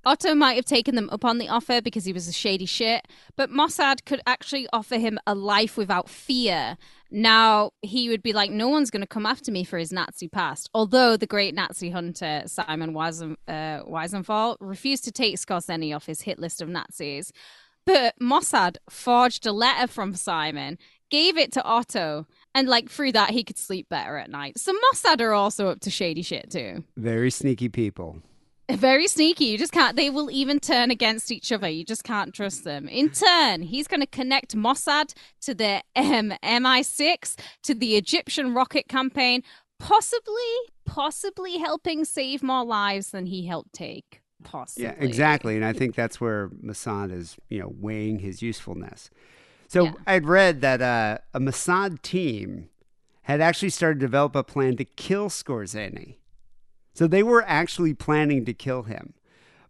Otto might have taken them up on the offer because he was a shady shit, but Mossad could actually offer him a life without fear. Now, he would be like, no one's going to come after me for his Nazi past. Although the great Nazi hunter Simon Weisen, uh, refused to take Skorzeny off his hit list of Nazis. But Mossad forged a letter from Simon, gave it to Otto, and like through that, he could sleep better at night. So Mossad are also up to shady shit too. Very sneaky people. Very sneaky. You just can't. They will even turn against each other. You just can't trust them. In (sighs) turn, he's going to connect Mossad to the um, MI6 to the Egyptian rocket campaign, possibly, possibly helping save more lives than he helped take. Possibly. Yeah, exactly. And I think that's where Mossad is, you know, weighing his usefulness. So Yeah. I'd read that uh, a Mossad team had actually started to develop a plan to kill Skorzeny. So they were actually planning to kill him.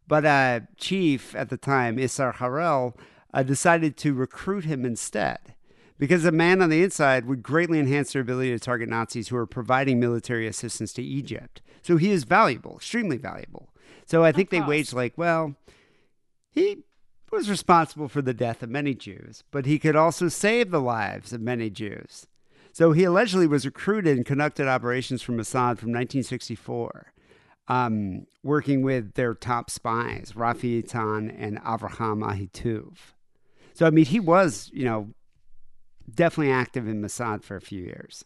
But uh, chief at the time, Isser Harel, uh, decided to recruit him instead because a man on the inside would greatly enhance their ability to target Nazis who are providing military assistance to Egypt. So he is valuable, extremely valuable. So I think they waged like, well, he was responsible for the death of many Jews, but he could also save the lives of many Jews. So he allegedly was recruited and conducted operations from Mossad from 1964, um, working with their top spies, Rafi Eitan and Avraham Ahituv. So, I mean, he was, you know, definitely active in Mossad for a few years.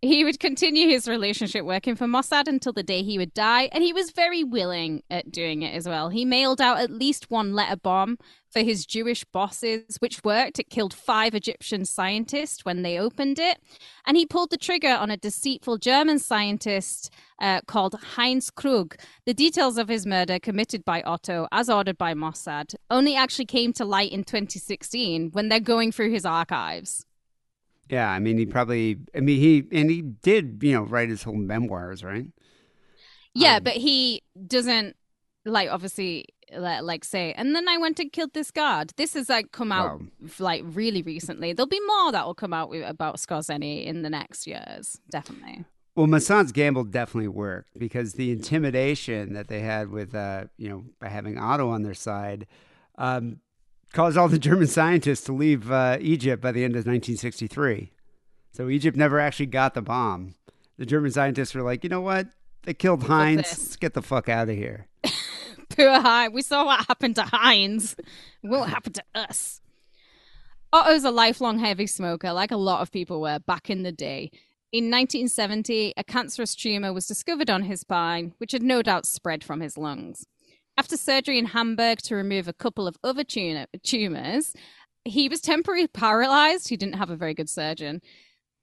He would continue his relationship working for Mossad until the day he would die, and he was very willing at doing it as well. He mailed out at least one letter bomb for his Jewish bosses, which worked. It killed five Egyptian scientists when they opened it. And he pulled the trigger on a deceitful German scientist uh, called Heinz Krug. The details of his murder, committed by Otto as ordered by Mossad, only actually came to light in 2016 when they're going through his archives. Yeah, I mean, he probably, I mean, he, and he did, you know, write his whole memoirs, right? Yeah, Um, but he doesn't like obviously li- like say. And then I went and killed this guard. This has like come out Wow. like really recently. There'll be more that will come out with, about Skorzeny in the next years, definitely. Well, Mossad's gamble definitely worked because the intimidation that they had with, uh, you know, by having Otto on their side, um, caused all the German scientists to leave uh, Egypt by the end of 1963. So Egypt never actually got the bomb. The German scientists were like, you know what? They killed Heinz. this. Let's get the fuck out of here. (laughs) Poor Heinz. We saw what happened to Heinz. It won't happen to us. Otto's a lifelong heavy smoker, like a lot of people were back in the day. In 1970, a cancerous tumor was discovered on his spine, which had no doubt spread from his lungs. After surgery in Hamburg to remove a couple of other tumors, he was temporarily paralyzed. He didn't have a very good surgeon.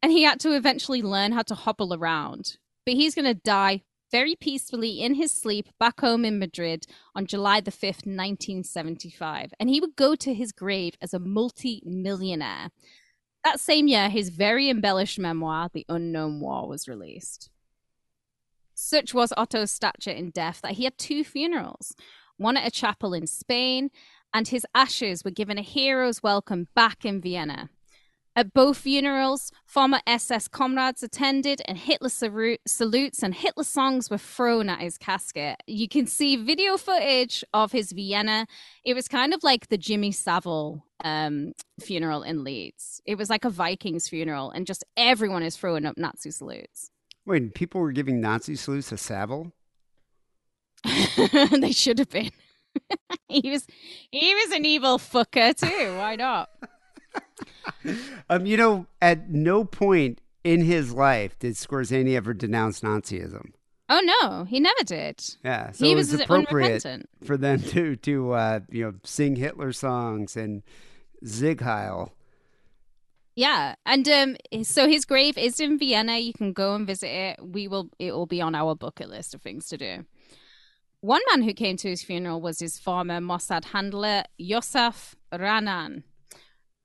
And he had to eventually learn how to hobble around. But he's going to die very peacefully in his sleep back home in Madrid on July the 5th, 1975. And he would go to his grave as a multi millionaire. That same year, his very embellished memoir, The Unknown War, was released. Such was Otto's stature in death that he had two funerals one at a chapel in Spain, and his ashes were given a hero's welcome back in Vienna. At both funerals, former SS comrades attended, and Hitler salutes and Hitler songs were thrown at his casket. You can see video footage of his Vienna. It was kind of like the Jimmy Savile um, funeral in Leeds. It was like a Vikings funeral, and just everyone is throwing up Nazi salutes. Wait, people were giving Nazi salutes to Savile? (laughs) they should have been. (laughs) he was he was an evil fucker too. Why not? (laughs) Um, you know, at no point in his life did Skorzeny ever denounce Nazism. Oh no, he never did. Yeah, so he it was, was appropriate unrepentant. for them to to uh, you know sing Hitler songs and Sieg Heil. Yeah, and um, so his grave is in Vienna. You can go and visit it. We will. It will be on our bucket list of things to do. One man who came to his funeral was his former Mossad handler Yosef Raanan.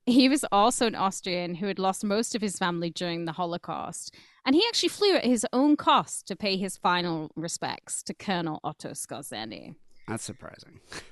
He was also an Austrian who had lost most of his family during the Holocaust, and he actually flew at his own cost to pay his final respects to Colonel Otto Skorzeny. That's surprising. (laughs)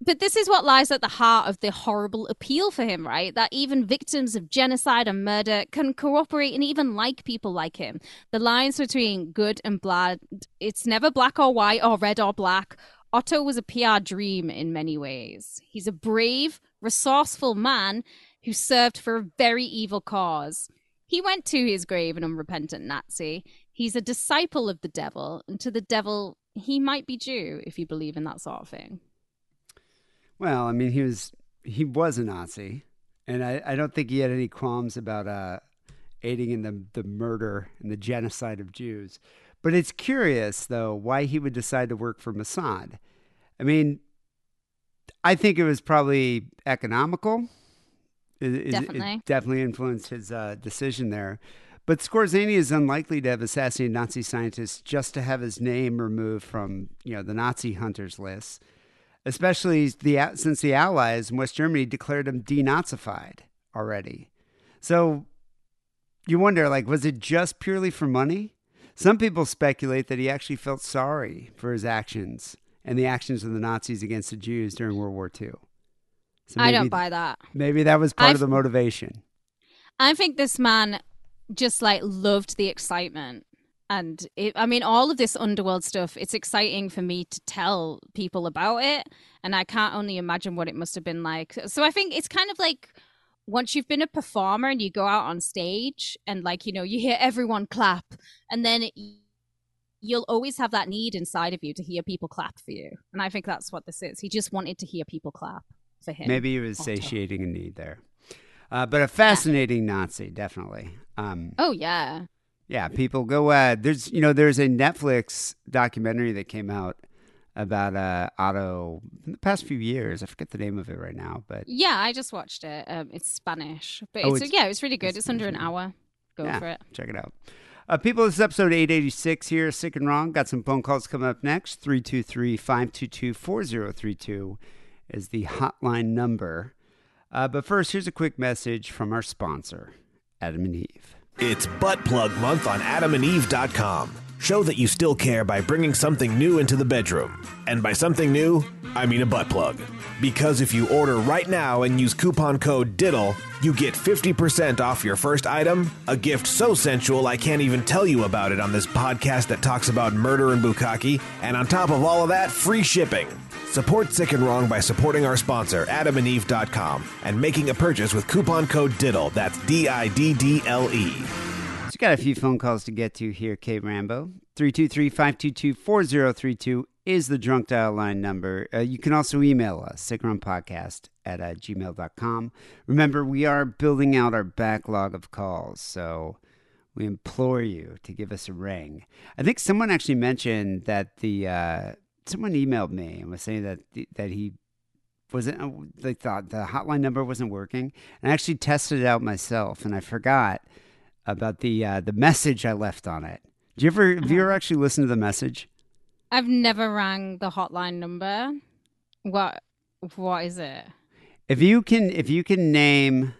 But this is what lies at the heart of the horrible appeal for him, right? That even victims of genocide and murder can cooperate and even like people like him. The lines between good and bad, it's never black or white or red or black. Otto was a PR dream in many ways. He's a brave, resourceful man who served for a very evil cause. He went to his grave an unrepentant Nazi. He's a disciple of the devil, and to the devil, he might be Jew if you believe in that sort of thing. Well, I mean, he was he was a Nazi, and I, I don't think he had any qualms about uh, aiding in the the murder and the genocide of Jews. But it's curious, though, why he would decide to work for Mossad. I mean, I think it was probably economical. It, it- Definitely. it definitely influenced his uh, decision there. But Skorzeny is unlikely to have assassinated Nazi scientists just to have his name removed from, you know, the Nazi hunters list, especially the since the Allies in West Germany declared him denazified already. So you wonder, like, was it just purely for money? Some people speculate that he actually felt sorry for his actions and the actions of the Nazis against the Jews during World War II. So I don't buy that. Maybe that was part I've- of the motivation. I think this man just like loved the excitement. And it, I mean, all of this underworld stuff, it's exciting for me to tell people about it. And I can't only imagine what it must have been like. So I think it's kind of like once you've been a performer and you go out on stage and, like, you know, you hear everyone clap, and then y- you'll always have that need inside of you to hear people clap for you. And I think that's what this is. He just wanted to hear people clap for him. Maybe he was Otto. satiating a need there. Uh, but a fascinating Nazi, definitely. Um, Oh, yeah. Yeah, people go. Uh, there's, you know, there's a Netflix documentary that came out about uh, Otto in the past few years. I forget the name of it right now, but Yeah, I just watched it. Um, it's Spanish, but Oh, it's, it's- yeah, it's really good. it's It's, under an hour. Go yeah, for it. check it out. Uh, people, this is episode 886 here, Sick and Wrong. Got some phone calls coming up next. 323 522 4032 is the hotline number. Uh, but first, here's a quick message from our sponsor, Adam and Eve. It's Butt Plug Month on adamandeve.com. Show that you still care by bringing something new into the bedroom. And by something new, I mean a butt plug. Because if you order right now and use coupon code DIDDLE, you get 50% off your first item, a gift so sensual I can't even tell you about it on this podcast that talks about murder and bukkake, and on top of all of that, free shipping. Support Sick and Wrong by supporting our sponsor, adamandeve.com, and making a purchase with coupon code DIDDLE. That's D I D D L E. So we got a few phone calls to get to here, Kate Rambo. 323-522-4032 is the drunk dial line number. Uh, you can also email us, sickrunpodcast at uh, gmail.com. Remember, we are building out our backlog of calls, so we implore you to give us a ring. I think someone actually mentioned that the uh, someone emailed me and was saying that that he wasn't uh, they thought the hotline number wasn't working and I actually tested it out myself and I forgot about the uh, the message I left on it. do you ever have you ever actually listened to the message? I've never rang the hotline number. What? What is it? If you can if you can name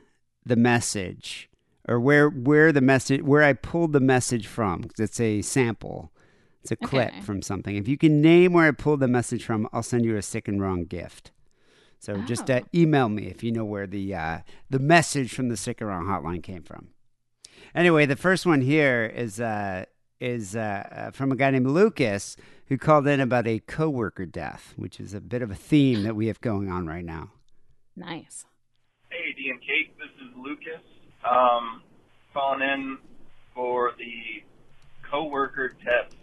the message or where where the message where I pulled the message from 'cause it's a sample. It's a clip Okay. from something. If you can name where I pulled the message from, I'll send you a sick and wrong gift. So just uh, Oh. email me if you know where the uh, the message from the sick and wrong hotline came from. Anyway, the first one here is uh, is uh, uh, from a guy named Lucas who called in about a coworker death, which is a bit of a theme that we have going on right now. Nice. Hey, Dee and Kate, this is Lucas. Um, calling in for the coworker test.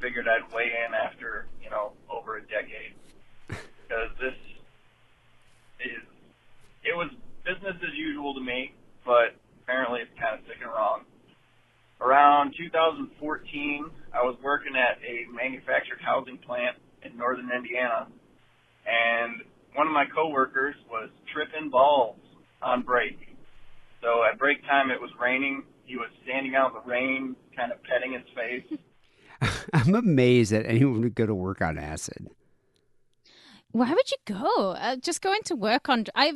Figured I'd weigh in after you know over a decade because this is it was business as usual to me, but apparently it's kind of sick and wrong. Around 2014, I was working at a manufactured housing plant in northern Indiana, and one of my coworkers was tripping balls on break. So at break time, it was raining. He was standing out in the rain, kind of petting his face. (laughs) I'm amazed that anyone would go to work on acid. Where would you go? Uh, just going to work on. I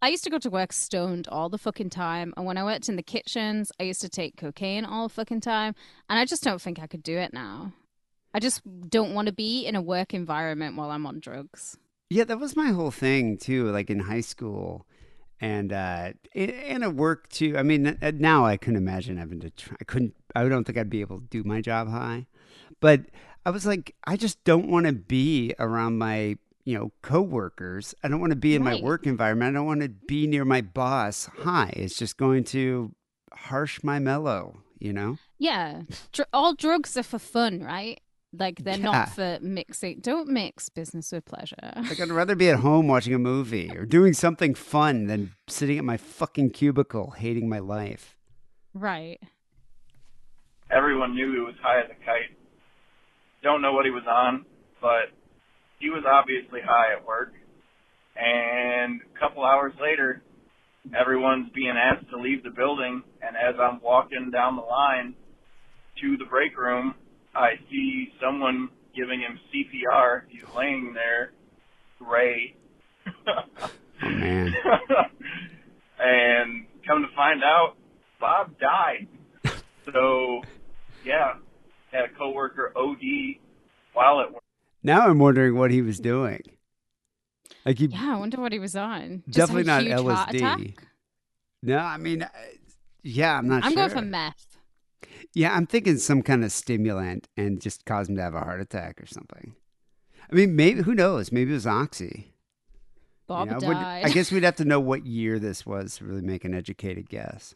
I used to go to work stoned all the fucking time, and when I worked in the kitchens, I used to take cocaine all the fucking time, and I just don't think I could do it now. I just don't want to be in a work environment while I'm on drugs. Yeah, that was my whole thing too. Like in high school, and uh, in, in at work too. I mean, uh, now I couldn't imagine having to. Try, I couldn't. I don't think I'd be able to do my job high. But I was like, I just don't want to be around my you know coworkers. I don't want to be in my work environment. I don't want to be near my boss Hi, It's just going to harsh my mellow, you know? Yeah, Dr- all drugs are for fun, right? Like they're Yeah. not for mixing. Don't mix business with pleasure. Like I'd rather be at home watching a movie or doing something fun than sitting at my fucking cubicle hating my life. right. Everyone knew he was high as a kite. Don't know what he was on, but he was obviously high at work. And a couple hours later, everyone's being asked to leave the building. And as I'm walking down the line to the break room, I see someone giving him CPR. He's laying there, gray. Oh man. (laughs) and come to find out, Bob died. So, yeah, had a coworker OD while at work. Now I'm wondering what he was doing. Like he Yeah, I wonder what he was on. Just definitely not LSD. No, I mean, uh, yeah, I'm not sure. I'm sure. going for meth. Yeah, I'm thinking some kind of stimulant and just caused him to have a heart attack or something. I mean, maybe who knows? Maybe it was oxy. Bob You know, died. I guess we'd have to know (laughs) what year this was to really make an educated guess.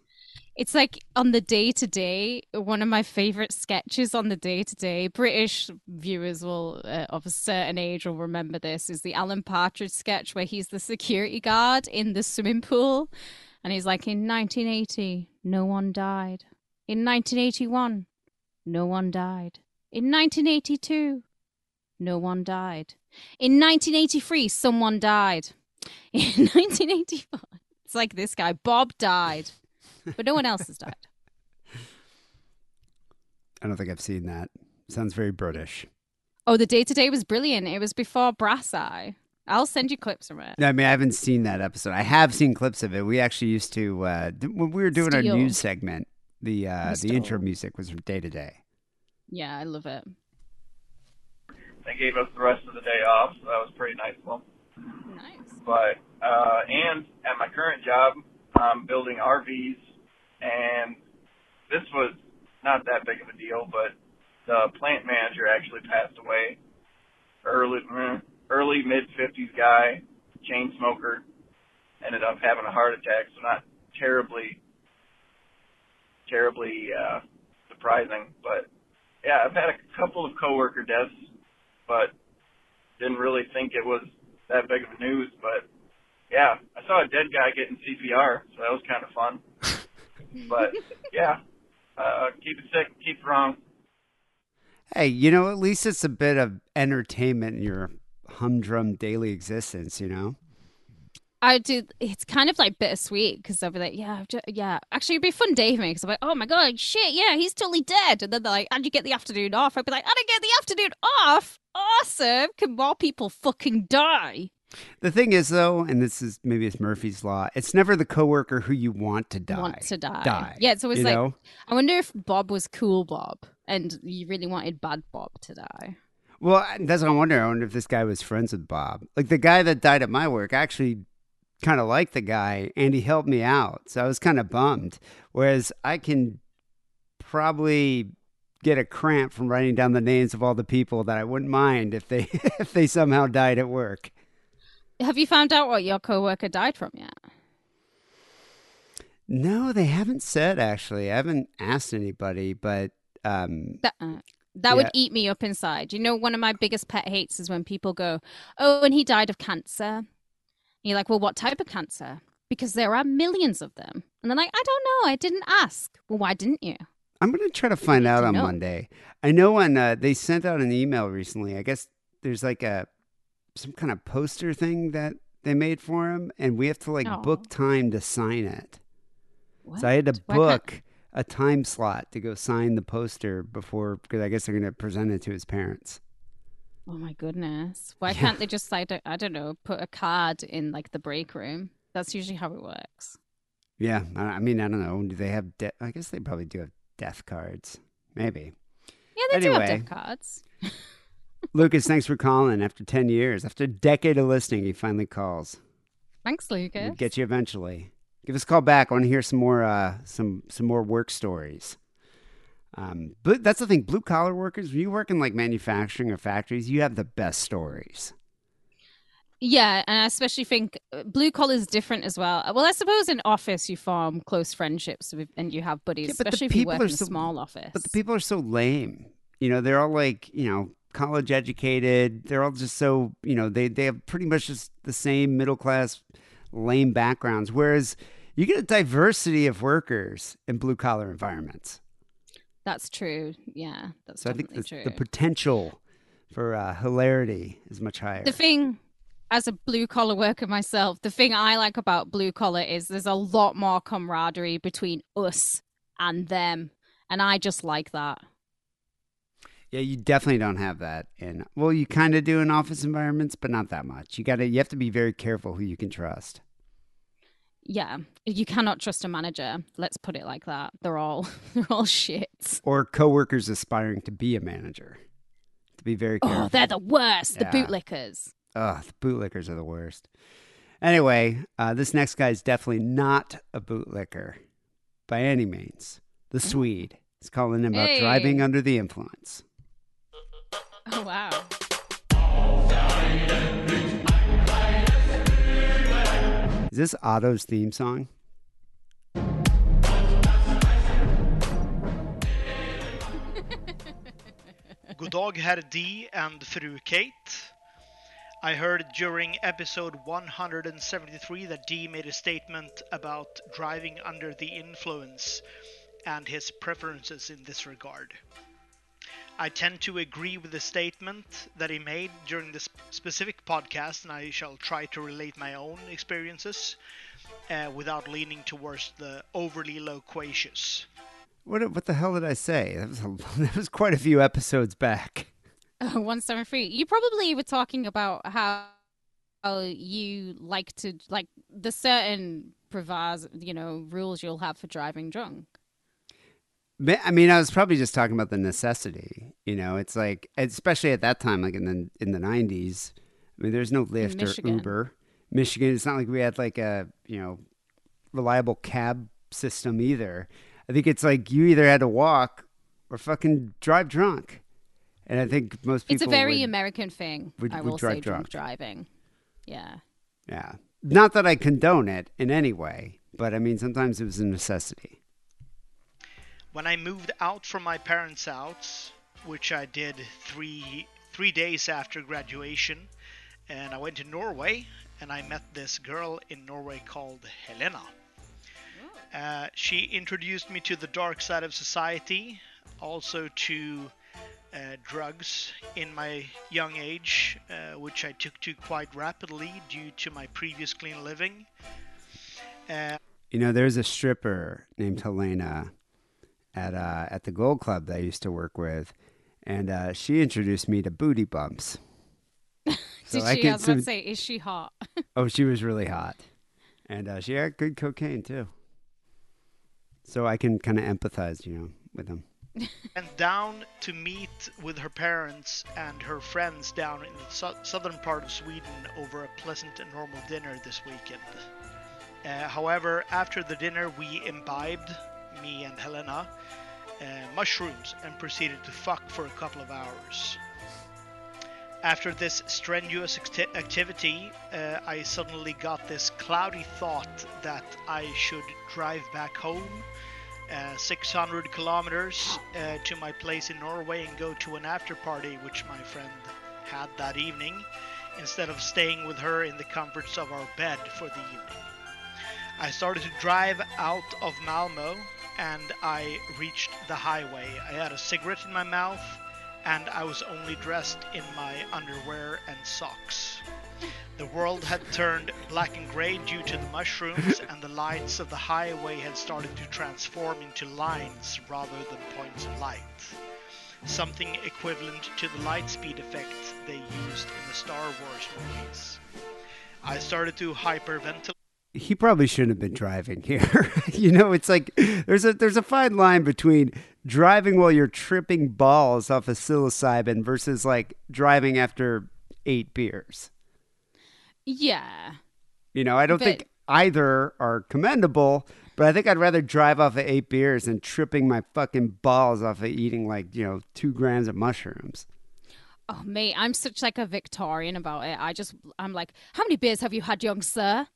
It's like on the Day Today, one of my favorite sketches on the Day Today. British viewers will, uh, of a certain age, will remember this. Is the Alan Partridge sketch where he's the security guard in the swimming pool, and he's like, "In 1980, no one died. In 1981, no one died. In 1982, no one died. In 1983, someone died. (laughs) In 1984, it's like this guy, Bob died." But no one else has died. I don't think I've seen that. Sounds very British. Oh, the Day Today was brilliant. It was before Brass Eye. I'll send you clips from it. No, I mean, I haven't seen that episode. I have seen clips of it. We actually used to uh, d- when we were doing our news segment. The uh, the intro music was from Day Today. Yeah, I love it. They gave us the rest of the day off, so that was pretty nice of them. Nice. But uh, and at my current job, I'm building RVs, and this was not that big of a deal, but the plant manager actually passed away. Early, eh, early mid fifties guy, chain smoker, ended up having a heart attack. So not terribly, terribly uh, surprising, but yeah, I've had a couple of coworker deaths, but didn't really think it was that big of a news. But yeah, I saw a dead guy getting CPR, so that was kind of fun. (laughs) but yeah, uh, keep it sick, keep it wrong. Hey, you know, at least it's a bit of entertainment in your humdrum daily existence. You know. I do. It's kind of like bittersweet because I'll be like, yeah, I've ju- yeah. Actually, it'd be a fun day for me because I'm like, oh my god, shit, yeah, he's totally dead. And then they're like, how'd you get the afternoon off? I'd be like, I didn't get the afternoon off. Awesome. Can more people fucking die? The thing is, though, and this is maybe it's Murphy's law. It's never the coworker who you want to die. Want to die? Die. Yeah, it's always you like, know? I wonder if Bob was cool Bob and you really wanted bad Bob to die. Well, that's what I wonder. I wonder if this guy was friends with Bob. Like the guy that died at my work, I actually kind of liked the guy, and he helped me out, so I was kind of bummed. Whereas I can probably get a cramp from writing down the names of all the people that I wouldn't mind if they (laughs) if they somehow died at work. Have you found out what your coworker died from yet? No, they haven't said actually. I haven't asked anybody, but um, That uh, that would eat me up inside. You know, one of my biggest pet hates is when people go, "Oh, and he died of cancer." And you're like, "Well, what type of cancer?" Because there are millions of them, and they're like, "I don't know. I didn't ask." Well, why didn't you? I'm going to try to find out on know. Monday. I know on uh, they sent out an email recently. I guess there's like a some kind of poster thing that they made for him, and we have to like book time to sign it. What? So I had to Why can't- book a time slot to go sign the poster before because I guess they're going to present it to his parents. Oh my goodness! Why Yeah. can't they just like I don't know, put a card in like the break room? That's usually how it works. Yeah, I, mean I don't know. Do they have? De- I guess they probably do have death cards. Maybe. Yeah, they do have Anyway. death cards. (laughs) Lucas, thanks for calling. After ten years, after a decade of listening, he finally calls. Thanks, Lucas. We'll get you eventually. Give us a call back. I want to hear some more uh, some some more work stories. Um, but that's the thing. Blue collar workers, when you work in like manufacturing or factories, you have the best stories. Yeah, and I especially think uh, blue collar is different as well. Well, I suppose in office you form close friendships with, and you have buddies, Yeah, especially if you people work are in a small office. But the people are so lame. You know, they're all like, you know, college educated. They're all just so, you know, they, they have pretty much just the same middle class lame backgrounds. Whereas you get a diversity of workers in blue collar environments. That's true. Yeah, that's So I think the, true. the potential for uh, hilarity is much higher. The thing, as a blue collar worker myself, the thing I like about blue collar is there's a lot more camaraderie between us and them, and I just like that. Yeah, you definitely don't have that in. Well, you kind of do in office environments, but not that much. You got to. You have to be very careful who you can trust. Yeah, you cannot trust a manager. Let's put it like that. They're all (laughs) they're all shits. Or coworkers aspiring to be a manager. To be very careful. Oh, they're the worst. The Yeah. bootlickers. Ugh, the bootlickers are the worst. Anyway, uh, this next guy is definitely not a bootlicker by any means. The Swede is calling him about Hey. driving under the influence. Oh wow. Is this Otto's theme song? (laughs) God dag herr Dee and fru Kate. I heard during episode 173 that Dee made a statement about driving under the influence and his preferences in this regard. I tend to agree with the statement that he made during this specific podcast, and I shall try to relate my own experiences uh, without leaning towards the overly loquacious. What what the hell did I say? That was a, (laughs) that was quite a few episodes back. Oh, 173. You probably were talking about how, how you like to, like, the certain proviso, you know, rules you'll have for driving drunk. I mean, I was probably just talking about the necessity. You know, it's like, especially at that time, like in the in the nineties. I mean, there's no Lyft or Uber. Michigan. It's not like we had like a you know reliable cab system either. I think it's like you either had to walk or fucking drive drunk. And I think most people. It's a very would- American thing, would- I will drive say, drunk driving. Yeah. Yeah. Not that I condone it in any way, but I mean, sometimes it was a necessity. When I moved out from my parents' house, which I did three three days after graduation, and I went to Norway, and I met this girl in Norway called Helena. Uh, she introduced me to the dark side of society, also to uh, drugs in my young age, uh, which I took to quite rapidly due to my previous clean living. Uh, You know, there's a stripper named Helena at uh, at the Gold Club that I used to work with, and uh, she introduced me to booty bumps. (laughs) So Did I she? could I was about to say, is she hot? (laughs) Oh, she was really hot, and uh, she had good cocaine too. So I can kind of empathize, you know, with them. (laughs) went down to meet with her parents and her friends down in the su- southern part of Sweden over a pleasant and normal dinner this weekend. Uh, however, after the dinner, we imbibed, me and Helena, uh, mushrooms and proceeded to fuck for a couple of hours. After this strenuous acti- activity, uh, I suddenly got this cloudy thought that I should drive back home uh, 600 kilometers uh, to my place in Norway and go to an after party which my friend had that evening instead of staying with her in the comforts of our bed for the evening. I started to drive out of Malmo and I reached the highway. I had a cigarette in my mouth and I was only dressed in my underwear and socks. The world had turned black and gray due to the mushrooms, (laughs) and the lights of the highway had started to transform into lines rather than points of light. Something equivalent to the light speed effect they used in the Star Wars movies. I started to hyperventilate. He probably shouldn't have been driving here. (laughs) you know, it's like there's a there's a fine line between driving while you're tripping balls off of psilocybin versus like driving after eight beers. yeah. You know, I don't But- think either are commendable, but I think I'd rather drive off of eight beers than tripping my fucking balls off of eating like, you know, two grams of mushrooms. Oh, mate, I'm such like a Victorian about it. I just, I'm like, how many beers have you had, young sir?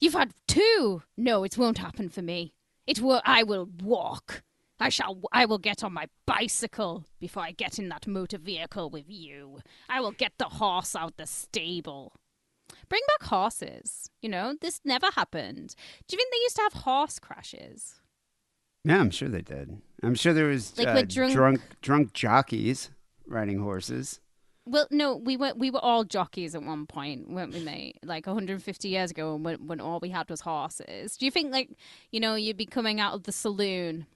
You've had two. No, it won't happen for me. It will. I will walk. I shall. I will get on my bicycle before I get in that motor vehicle with you. I will get the horse out the stable. Bring back horses. You know, this never happened. Do you think they used to have horse crashes? Yeah, I'm sure they did. I'm sure there was Like uh, drunk- drunk drunk jockeys riding horses. Well, no, we were we were all jockeys at one point, weren't we, mate? Like 150 years ago, when when all we had was horses. Do you think, like, you know, you'd be coming out of the saloon,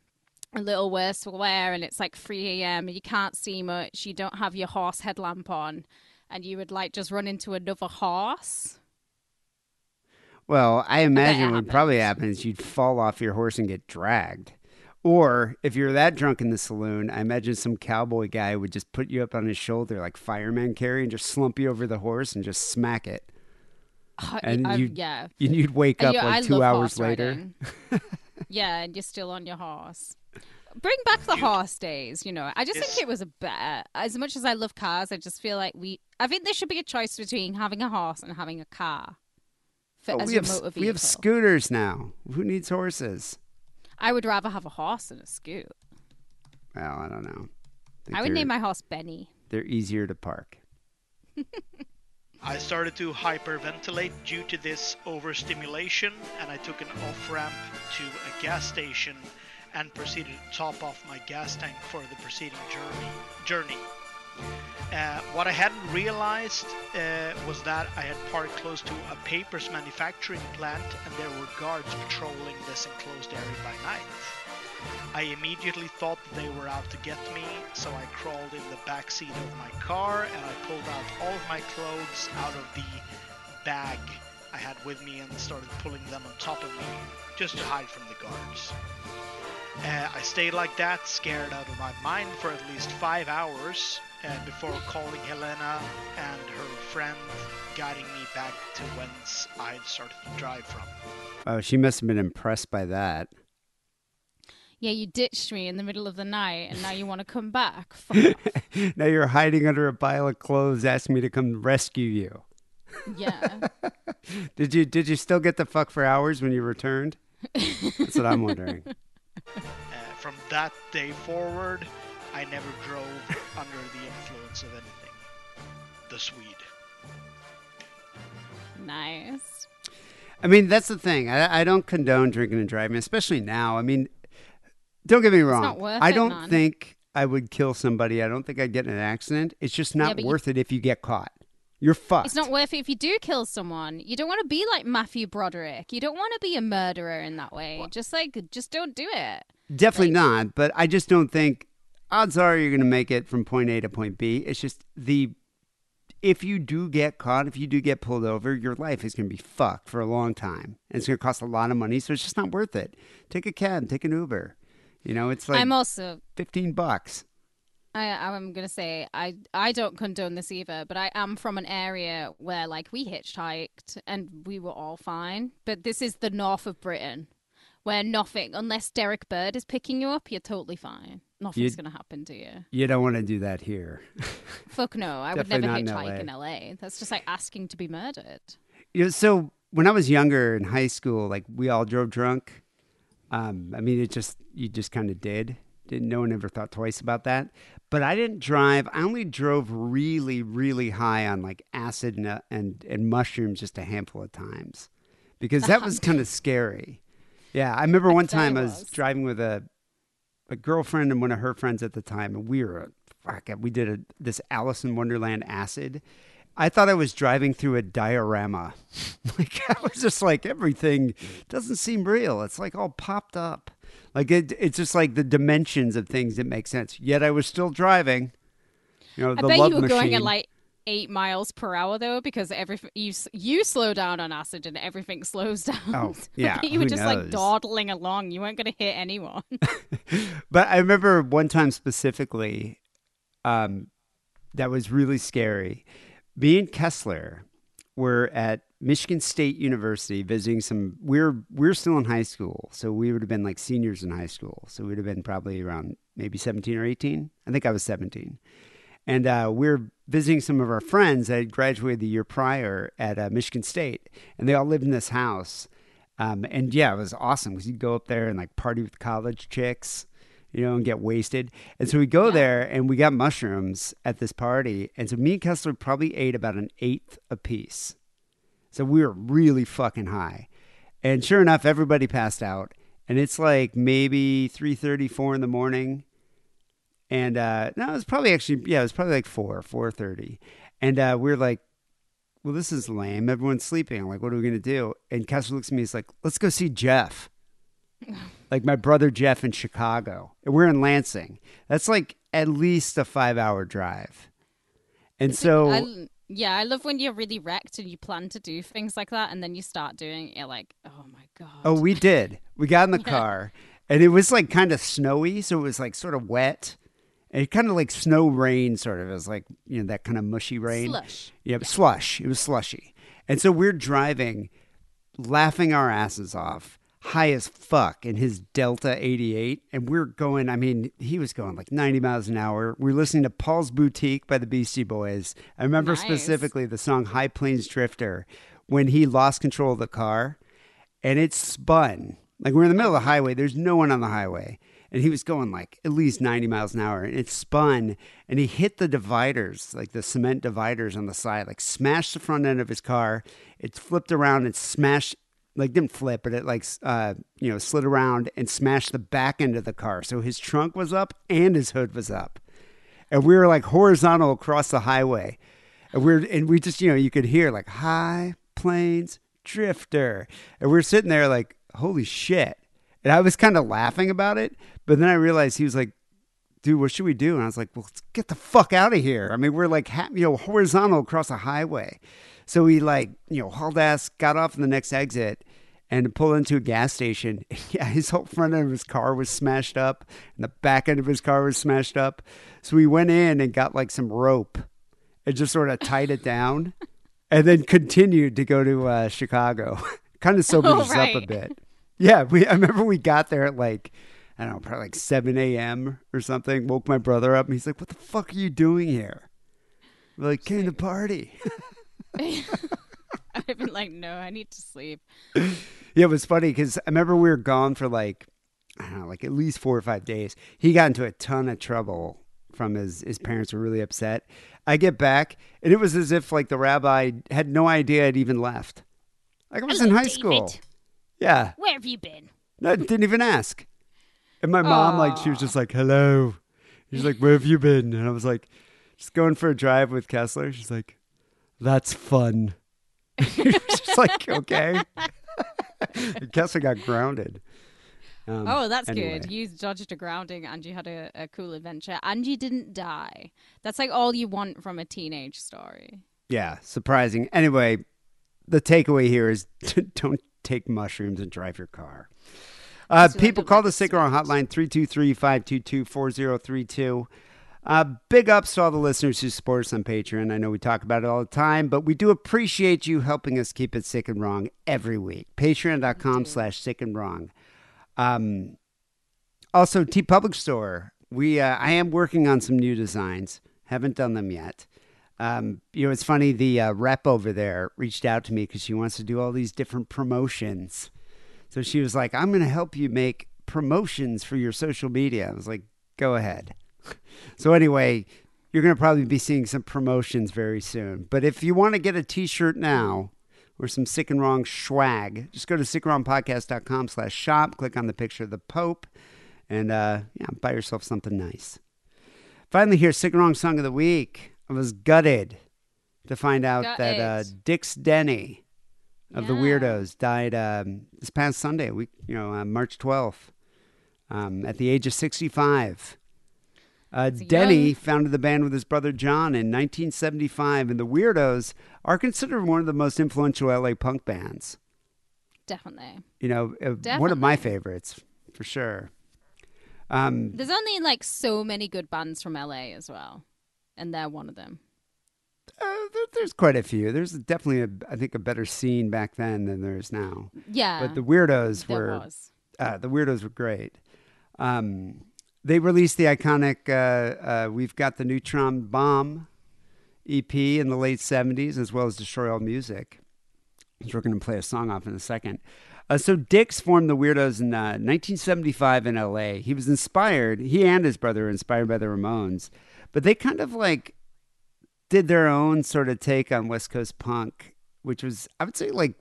a little worse for wear, and it's like 3 a.m. and you can't see much. You don't have your horse headlamp on, and you would like just run into another horse. Well, I imagine what would probably happen is you'd fall off your horse and get dragged. Or if you're that drunk in the saloon, I imagine some cowboy guy would just put you up on his shoulder like fireman carry and just slump you over the horse and just smack it. Uh, and I- you'd, yeah. and you'd wake And up you- like I two hours later. (laughs) yeah, and you're still on your horse. Bring back the horse days, you know. I just think it was a better. As much as I love cars, I just feel like we. I think there should be a choice between having a horse and having a car. For, Oh, as we, your have, we have scooters now. Who needs horses? I would rather have a horse than a scoot. Well, I don't know. think I would name my horse Benny. They're easier to park. (laughs) I started to hyperventilate due to this overstimulation, and I took an off ramp to a gas station and proceeded to top off my gas tank for the preceding journey. Journey. Uh, what I hadn't realized uh, was that I had parked close to a papers manufacturing plant, and there were guards patrolling this enclosed area by night. I immediately thought they were out to get me, so I crawled in the back seat of my car and I pulled out all of my clothes out of the bag I had with me and started pulling them on top of me just to hide from the guards. Uh, I stayed like that, scared out of my mind for at least five hours uh, before calling Helena and her friend, guiding me back to whence I had started to drive from. Oh, she must have been impressed by that. Yeah, you ditched me in the middle of the night, and now you want to come back. (laughs) Now you're hiding under a pile of clothes, asking me to come rescue you. Yeah. (laughs) Did you did you still get the fuck for hours when you returned? That's what I'm wondering. (laughs) Uh, from that day forward, I never drove under the influence of anything. The Swede. nice. I mean, that's the thing. I, I don't condone drinking and driving, especially now. I mean, don't get me wrong. not worth I don't man. think I would kill somebody. I don't think I'd get in an accident. It's just not but you- worth it if you get caught. You're fucked. It's not worth it if you do kill someone. You don't want to be like Matthew Broderick. You don't want to be a murderer in that way. Just like, just don't do it. Definitely not. But I just don't think odds are you're going to make it from point A to point B. It's just the if you do get caught, if you do get pulled over, your life is going to be fucked for a long time. And it's going to cost a lot of money, so it's just not worth it. Take a cab, take an Uber. You know, it's like I'm also 15 bucks. I, I'm gonna say I I don't condone this either, but I am from an area where like we hitchhiked and we were all fine. But this is the north of Britain, where nothing, unless Derek Bird is picking you up, you're totally fine. Nothing's gonna happen to you. You don't want to do that here. (laughs) Fuck no, I would never not in hitchhike LA. in LA. That's just like asking to be murdered. You know, so when I was younger in high school, like we all drove drunk. Um, I mean, it just you just kind of did. Didn't no one ever thought twice about that. But I didn't drive. I only drove really, really high on like acid and uh, and, and mushrooms just a handful of times, because that was (laughs) kind of scary. Yeah, I remember one time I was driving with a a girlfriend and one of her friends at the time, and we were fuck, it, we did a, this Alice in Wonderland acid. I thought I was driving through a diorama. (laughs) like I was just like everything doesn't seem real. It's like all popped up. Like it, it's just like the dimensions of things that make sense. Yet I was still driving. You know, I the bet love you were machine. going at like eight miles per hour though, because everything you you slow down on acid and everything (laughs) slows down. Oh, (laughs) yeah, you were just like dawdling along. You weren't going to hit anyone. (laughs) But I remember one time specifically um, that was really scary. Me and Kessler were at Michigan State University visiting some. We're we're still in high school, so we would have been like seniors in high school. So we'd have been probably around maybe seventeen or eighteen. I think I was seventeen. And uh, we were visiting some of our friends that had graduated the year prior at uh, Michigan State, and they all lived in this house. Um, and yeah, it was awesome because you'd go up there and like party with college chicks, you know, and get wasted. And so we go there and we got mushrooms at this party. And so me and Kessler probably ate about an eighth apiece. So we were really fucking high. And sure enough, everybody passed out. And it's like maybe 3.34 in the morning. And uh, no, it was probably actually, yeah, it was probably like 4, 4.30. And uh, we are like, well, this is lame. Everyone's sleeping. I'm like, what are we going to do? And Kessler looks at me. He's like, let's go see Jeff. (laughs) like my brother Jeff in Chicago. And we're in Lansing. That's like at least a five hour drive. And so. I, yeah, I love when you're really wrecked and you plan to do things like that and then you start doing it. You're like, oh my God. Oh, we did. We got in the (laughs) yeah. car and it was like kind of snowy. So it was like sort of wet. It kind of like snow rain, sort of. It was like, you know, that kind of mushy rain. Slush. Yeah, yeah. slush. It was slushy. And so we're driving, laughing our asses off high as fuck in his Delta 88. And we're going, I mean, he was going like 90 miles an hour. We are listening to Paul's Boutique by the Beastie Boys. I remember nice. specifically the song High Plains Drifter when he lost control of the car and it spun. Like we're in the middle of the highway, there's no one on the highway. And he was going like at least 90 miles an hour and it spun and he hit the dividers, like the cement dividers on the side, like smashed the front end of his car. It flipped around and smashed like didn't flip, but it like uh, you know slid around and smashed the back end of the car. So his trunk was up and his hood was up, and we were like horizontal across the highway, and we are and we just you know you could hear like high plains drifter, and we are sitting there like holy shit, and I was kind of laughing about it, but then I realized he was like. Dude, what should we do? And I was like, "Well, let's get the fuck out of here." I mean, we're like, you know, horizontal across a highway, so he like, you know, hauled ass, got off in the next exit and pulled into a gas station. (laughs) yeah, his whole front end of his car was smashed up and the back end of his car was smashed up. So we went in and got like some rope and just sort of tied it down (laughs) and then continued to go to uh, Chicago. (laughs) kind of sobered oh, us right. up a bit. Yeah, we I remember we got there at like I don't know, probably like 7 a.m. or something. Woke my brother up and he's like, What the fuck are you doing here? We're like, came to party. (laughs) I've been like, no, I need to sleep. Yeah, it was funny because I remember we were gone for like, I don't know, like at least four or five days. He got into a ton of trouble from his his parents were really upset. I get back and it was as if like the rabbi had no idea I'd even left. Like I was Hello, in high David. school. Yeah. Where have you been? I didn't even ask. And my mom, Aww. like, she was just like, "Hello." She's like, "Where have you been?" And I was like, "Just going for a drive with Kessler." She's like, that's fun. (laughs) just like, okay. (laughs) Guess I got grounded. Um, oh, that's anyway. good. You dodged a grounding and you had a, a cool adventure and you didn't die. That's like all you want from a teenage story. Yeah, surprising. Anyway, the takeaway here is (laughs) don't take mushrooms and drive your car. Uh, people call the Sick and Wrong hotline 323 522 4032. Uh, big ups to all the listeners who support us on Patreon. I know we talk about it all the time, but we do appreciate you helping us keep it sick and wrong every week. Patreon.com slash sick and wrong. Um, also, TeePublic Store. We uh, I am working on some new designs. Haven't done them yet. Um, you know, it's funny. The uh, rep over there reached out to me because she wants to do all these different promotions. So she was like, "I'm going to help you make promotions for your social media." I was like, "Go ahead." So anyway, you're going to probably be seeing some promotions very soon. But if you want to get a T-shirt now or some sick and wrong swag, just go to sickandwrongpodcast.com slash shop, click on the picture of the Pope, and uh, yeah, buy yourself something nice. Finally, here, sick and wrong song of the week. I was gutted to find out Got that uh, Dix Denney of yeah. the Weirdos died um, this past Sunday, week, you know, uh, March 12th, um, at the age of 65. Uh, Denney young... founded the band with his brother John in 1975, and the Weirdos are considered one of the most influential LA punk bands. Definitely. You know, Definitely. Uh, one of my favorites for sure. Um, There's only like so many good bands from LA as well, and they're one of them. Uh, there, there's quite a few. There's definitely, a, I think, a better scene back then than there is now. Yeah, but the Weirdos were uh, the Weirdos were great. Um, they released the iconic uh, uh, "We've Got the Neutron Bomb" EP in the late '70s, as well as "Destroy All Music." which We're going to play a song off in a second. Uh, so Dix formed the Weirdos in uh, 1975 in LA. He was inspired. He and his brother were inspired by the Ramones, but they kind of like did their own sort of take on West Coast punk, which was I would say like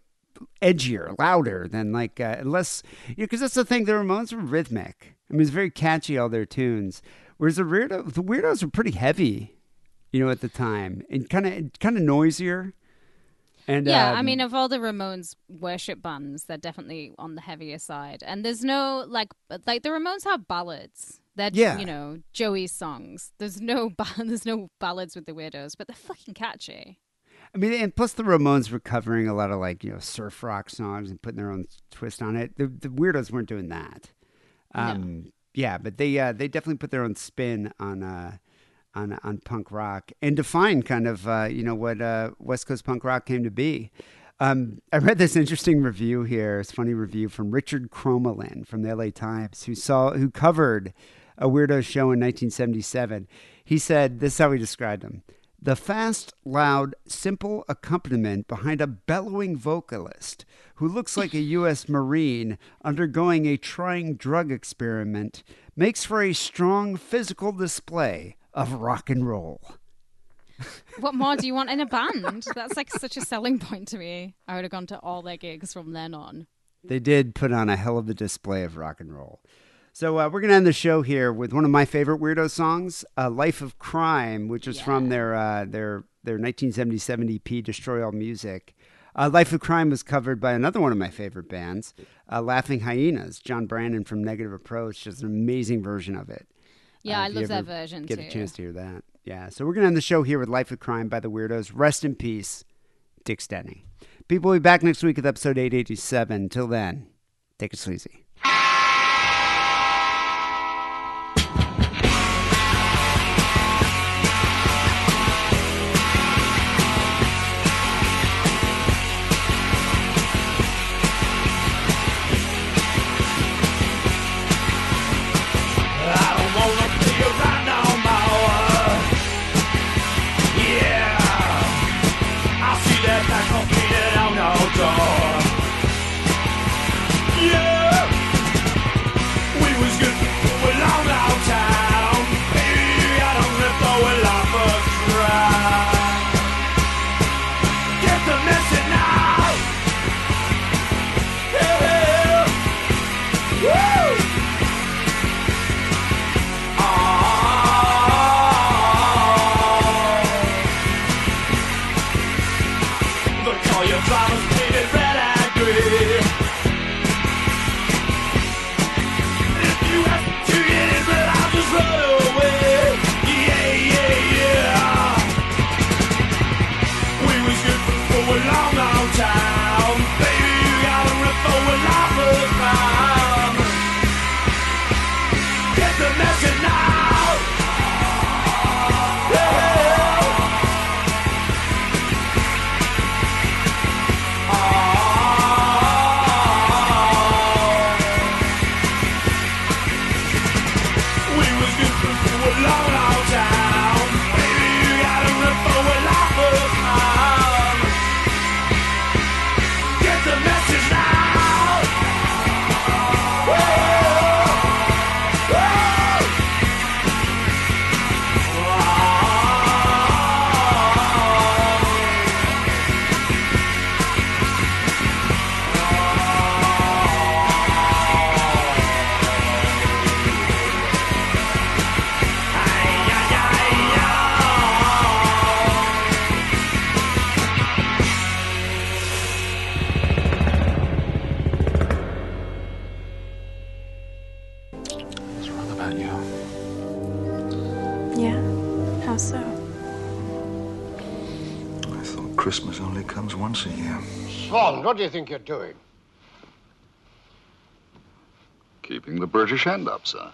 edgier, louder than like uh, less. You know, because that's the thing. The Ramones were rhythmic. I mean, it's very catchy all their tunes. Whereas the weirdo, the weirdos were pretty heavy, you know, at the time, and kind of kind of noisier. And yeah, I um, mean, of all the Ramones worship bands, they're definitely on the heavier side. And there's no like, like the Ramones have ballads. They're Yeah. you know Joey's songs. There's no (laughs) ba- there's no ballads with the weirdos, but they're fucking catchy. I mean, and plus the Ramones were covering a lot of like you know surf rock songs and putting their own twist on it. The, the weirdos weren't doing that. Um, Yeah, but they uh, they definitely put their own spin on uh, on on punk rock and define kind of uh, you know what uh, West Coast punk rock came to be. Um, I read this interesting review here. It's a funny review from Richard Cromelin from the LA Times, who saw who covered a weirdo show in 1977. He said this is how he described them. The fast, loud, simple accompaniment behind a bellowing vocalist who looks like a U.S. Marine undergoing a trying drug experiment makes for a strong physical display of rock and roll. What more do you want in a band? That's like such a selling point to me. I would have gone to all their gigs from then on. They did put on a hell of a display of rock and roll. So uh, we're going to end the show here with one of my favorite weirdo songs, uh, "Life of Crime," which was from their uh, their their 1977 EP, "Destroy All Music." Uh, "Life of Crime" was covered by another one of my favorite bands, uh, Laughing Hyenas. John Brannon from Negative Approach does an amazing version of it. Yeah, Uh, I love that version Get too. a chance to hear that. Yeah. So we're going to end the show here with "Life of Crime" by the Weirdos. Rest in peace, Dix Denney. People will be back next week with episode 887. Till then, take it sleazy. What do you think you're doing? Keeping the British hand up, sir.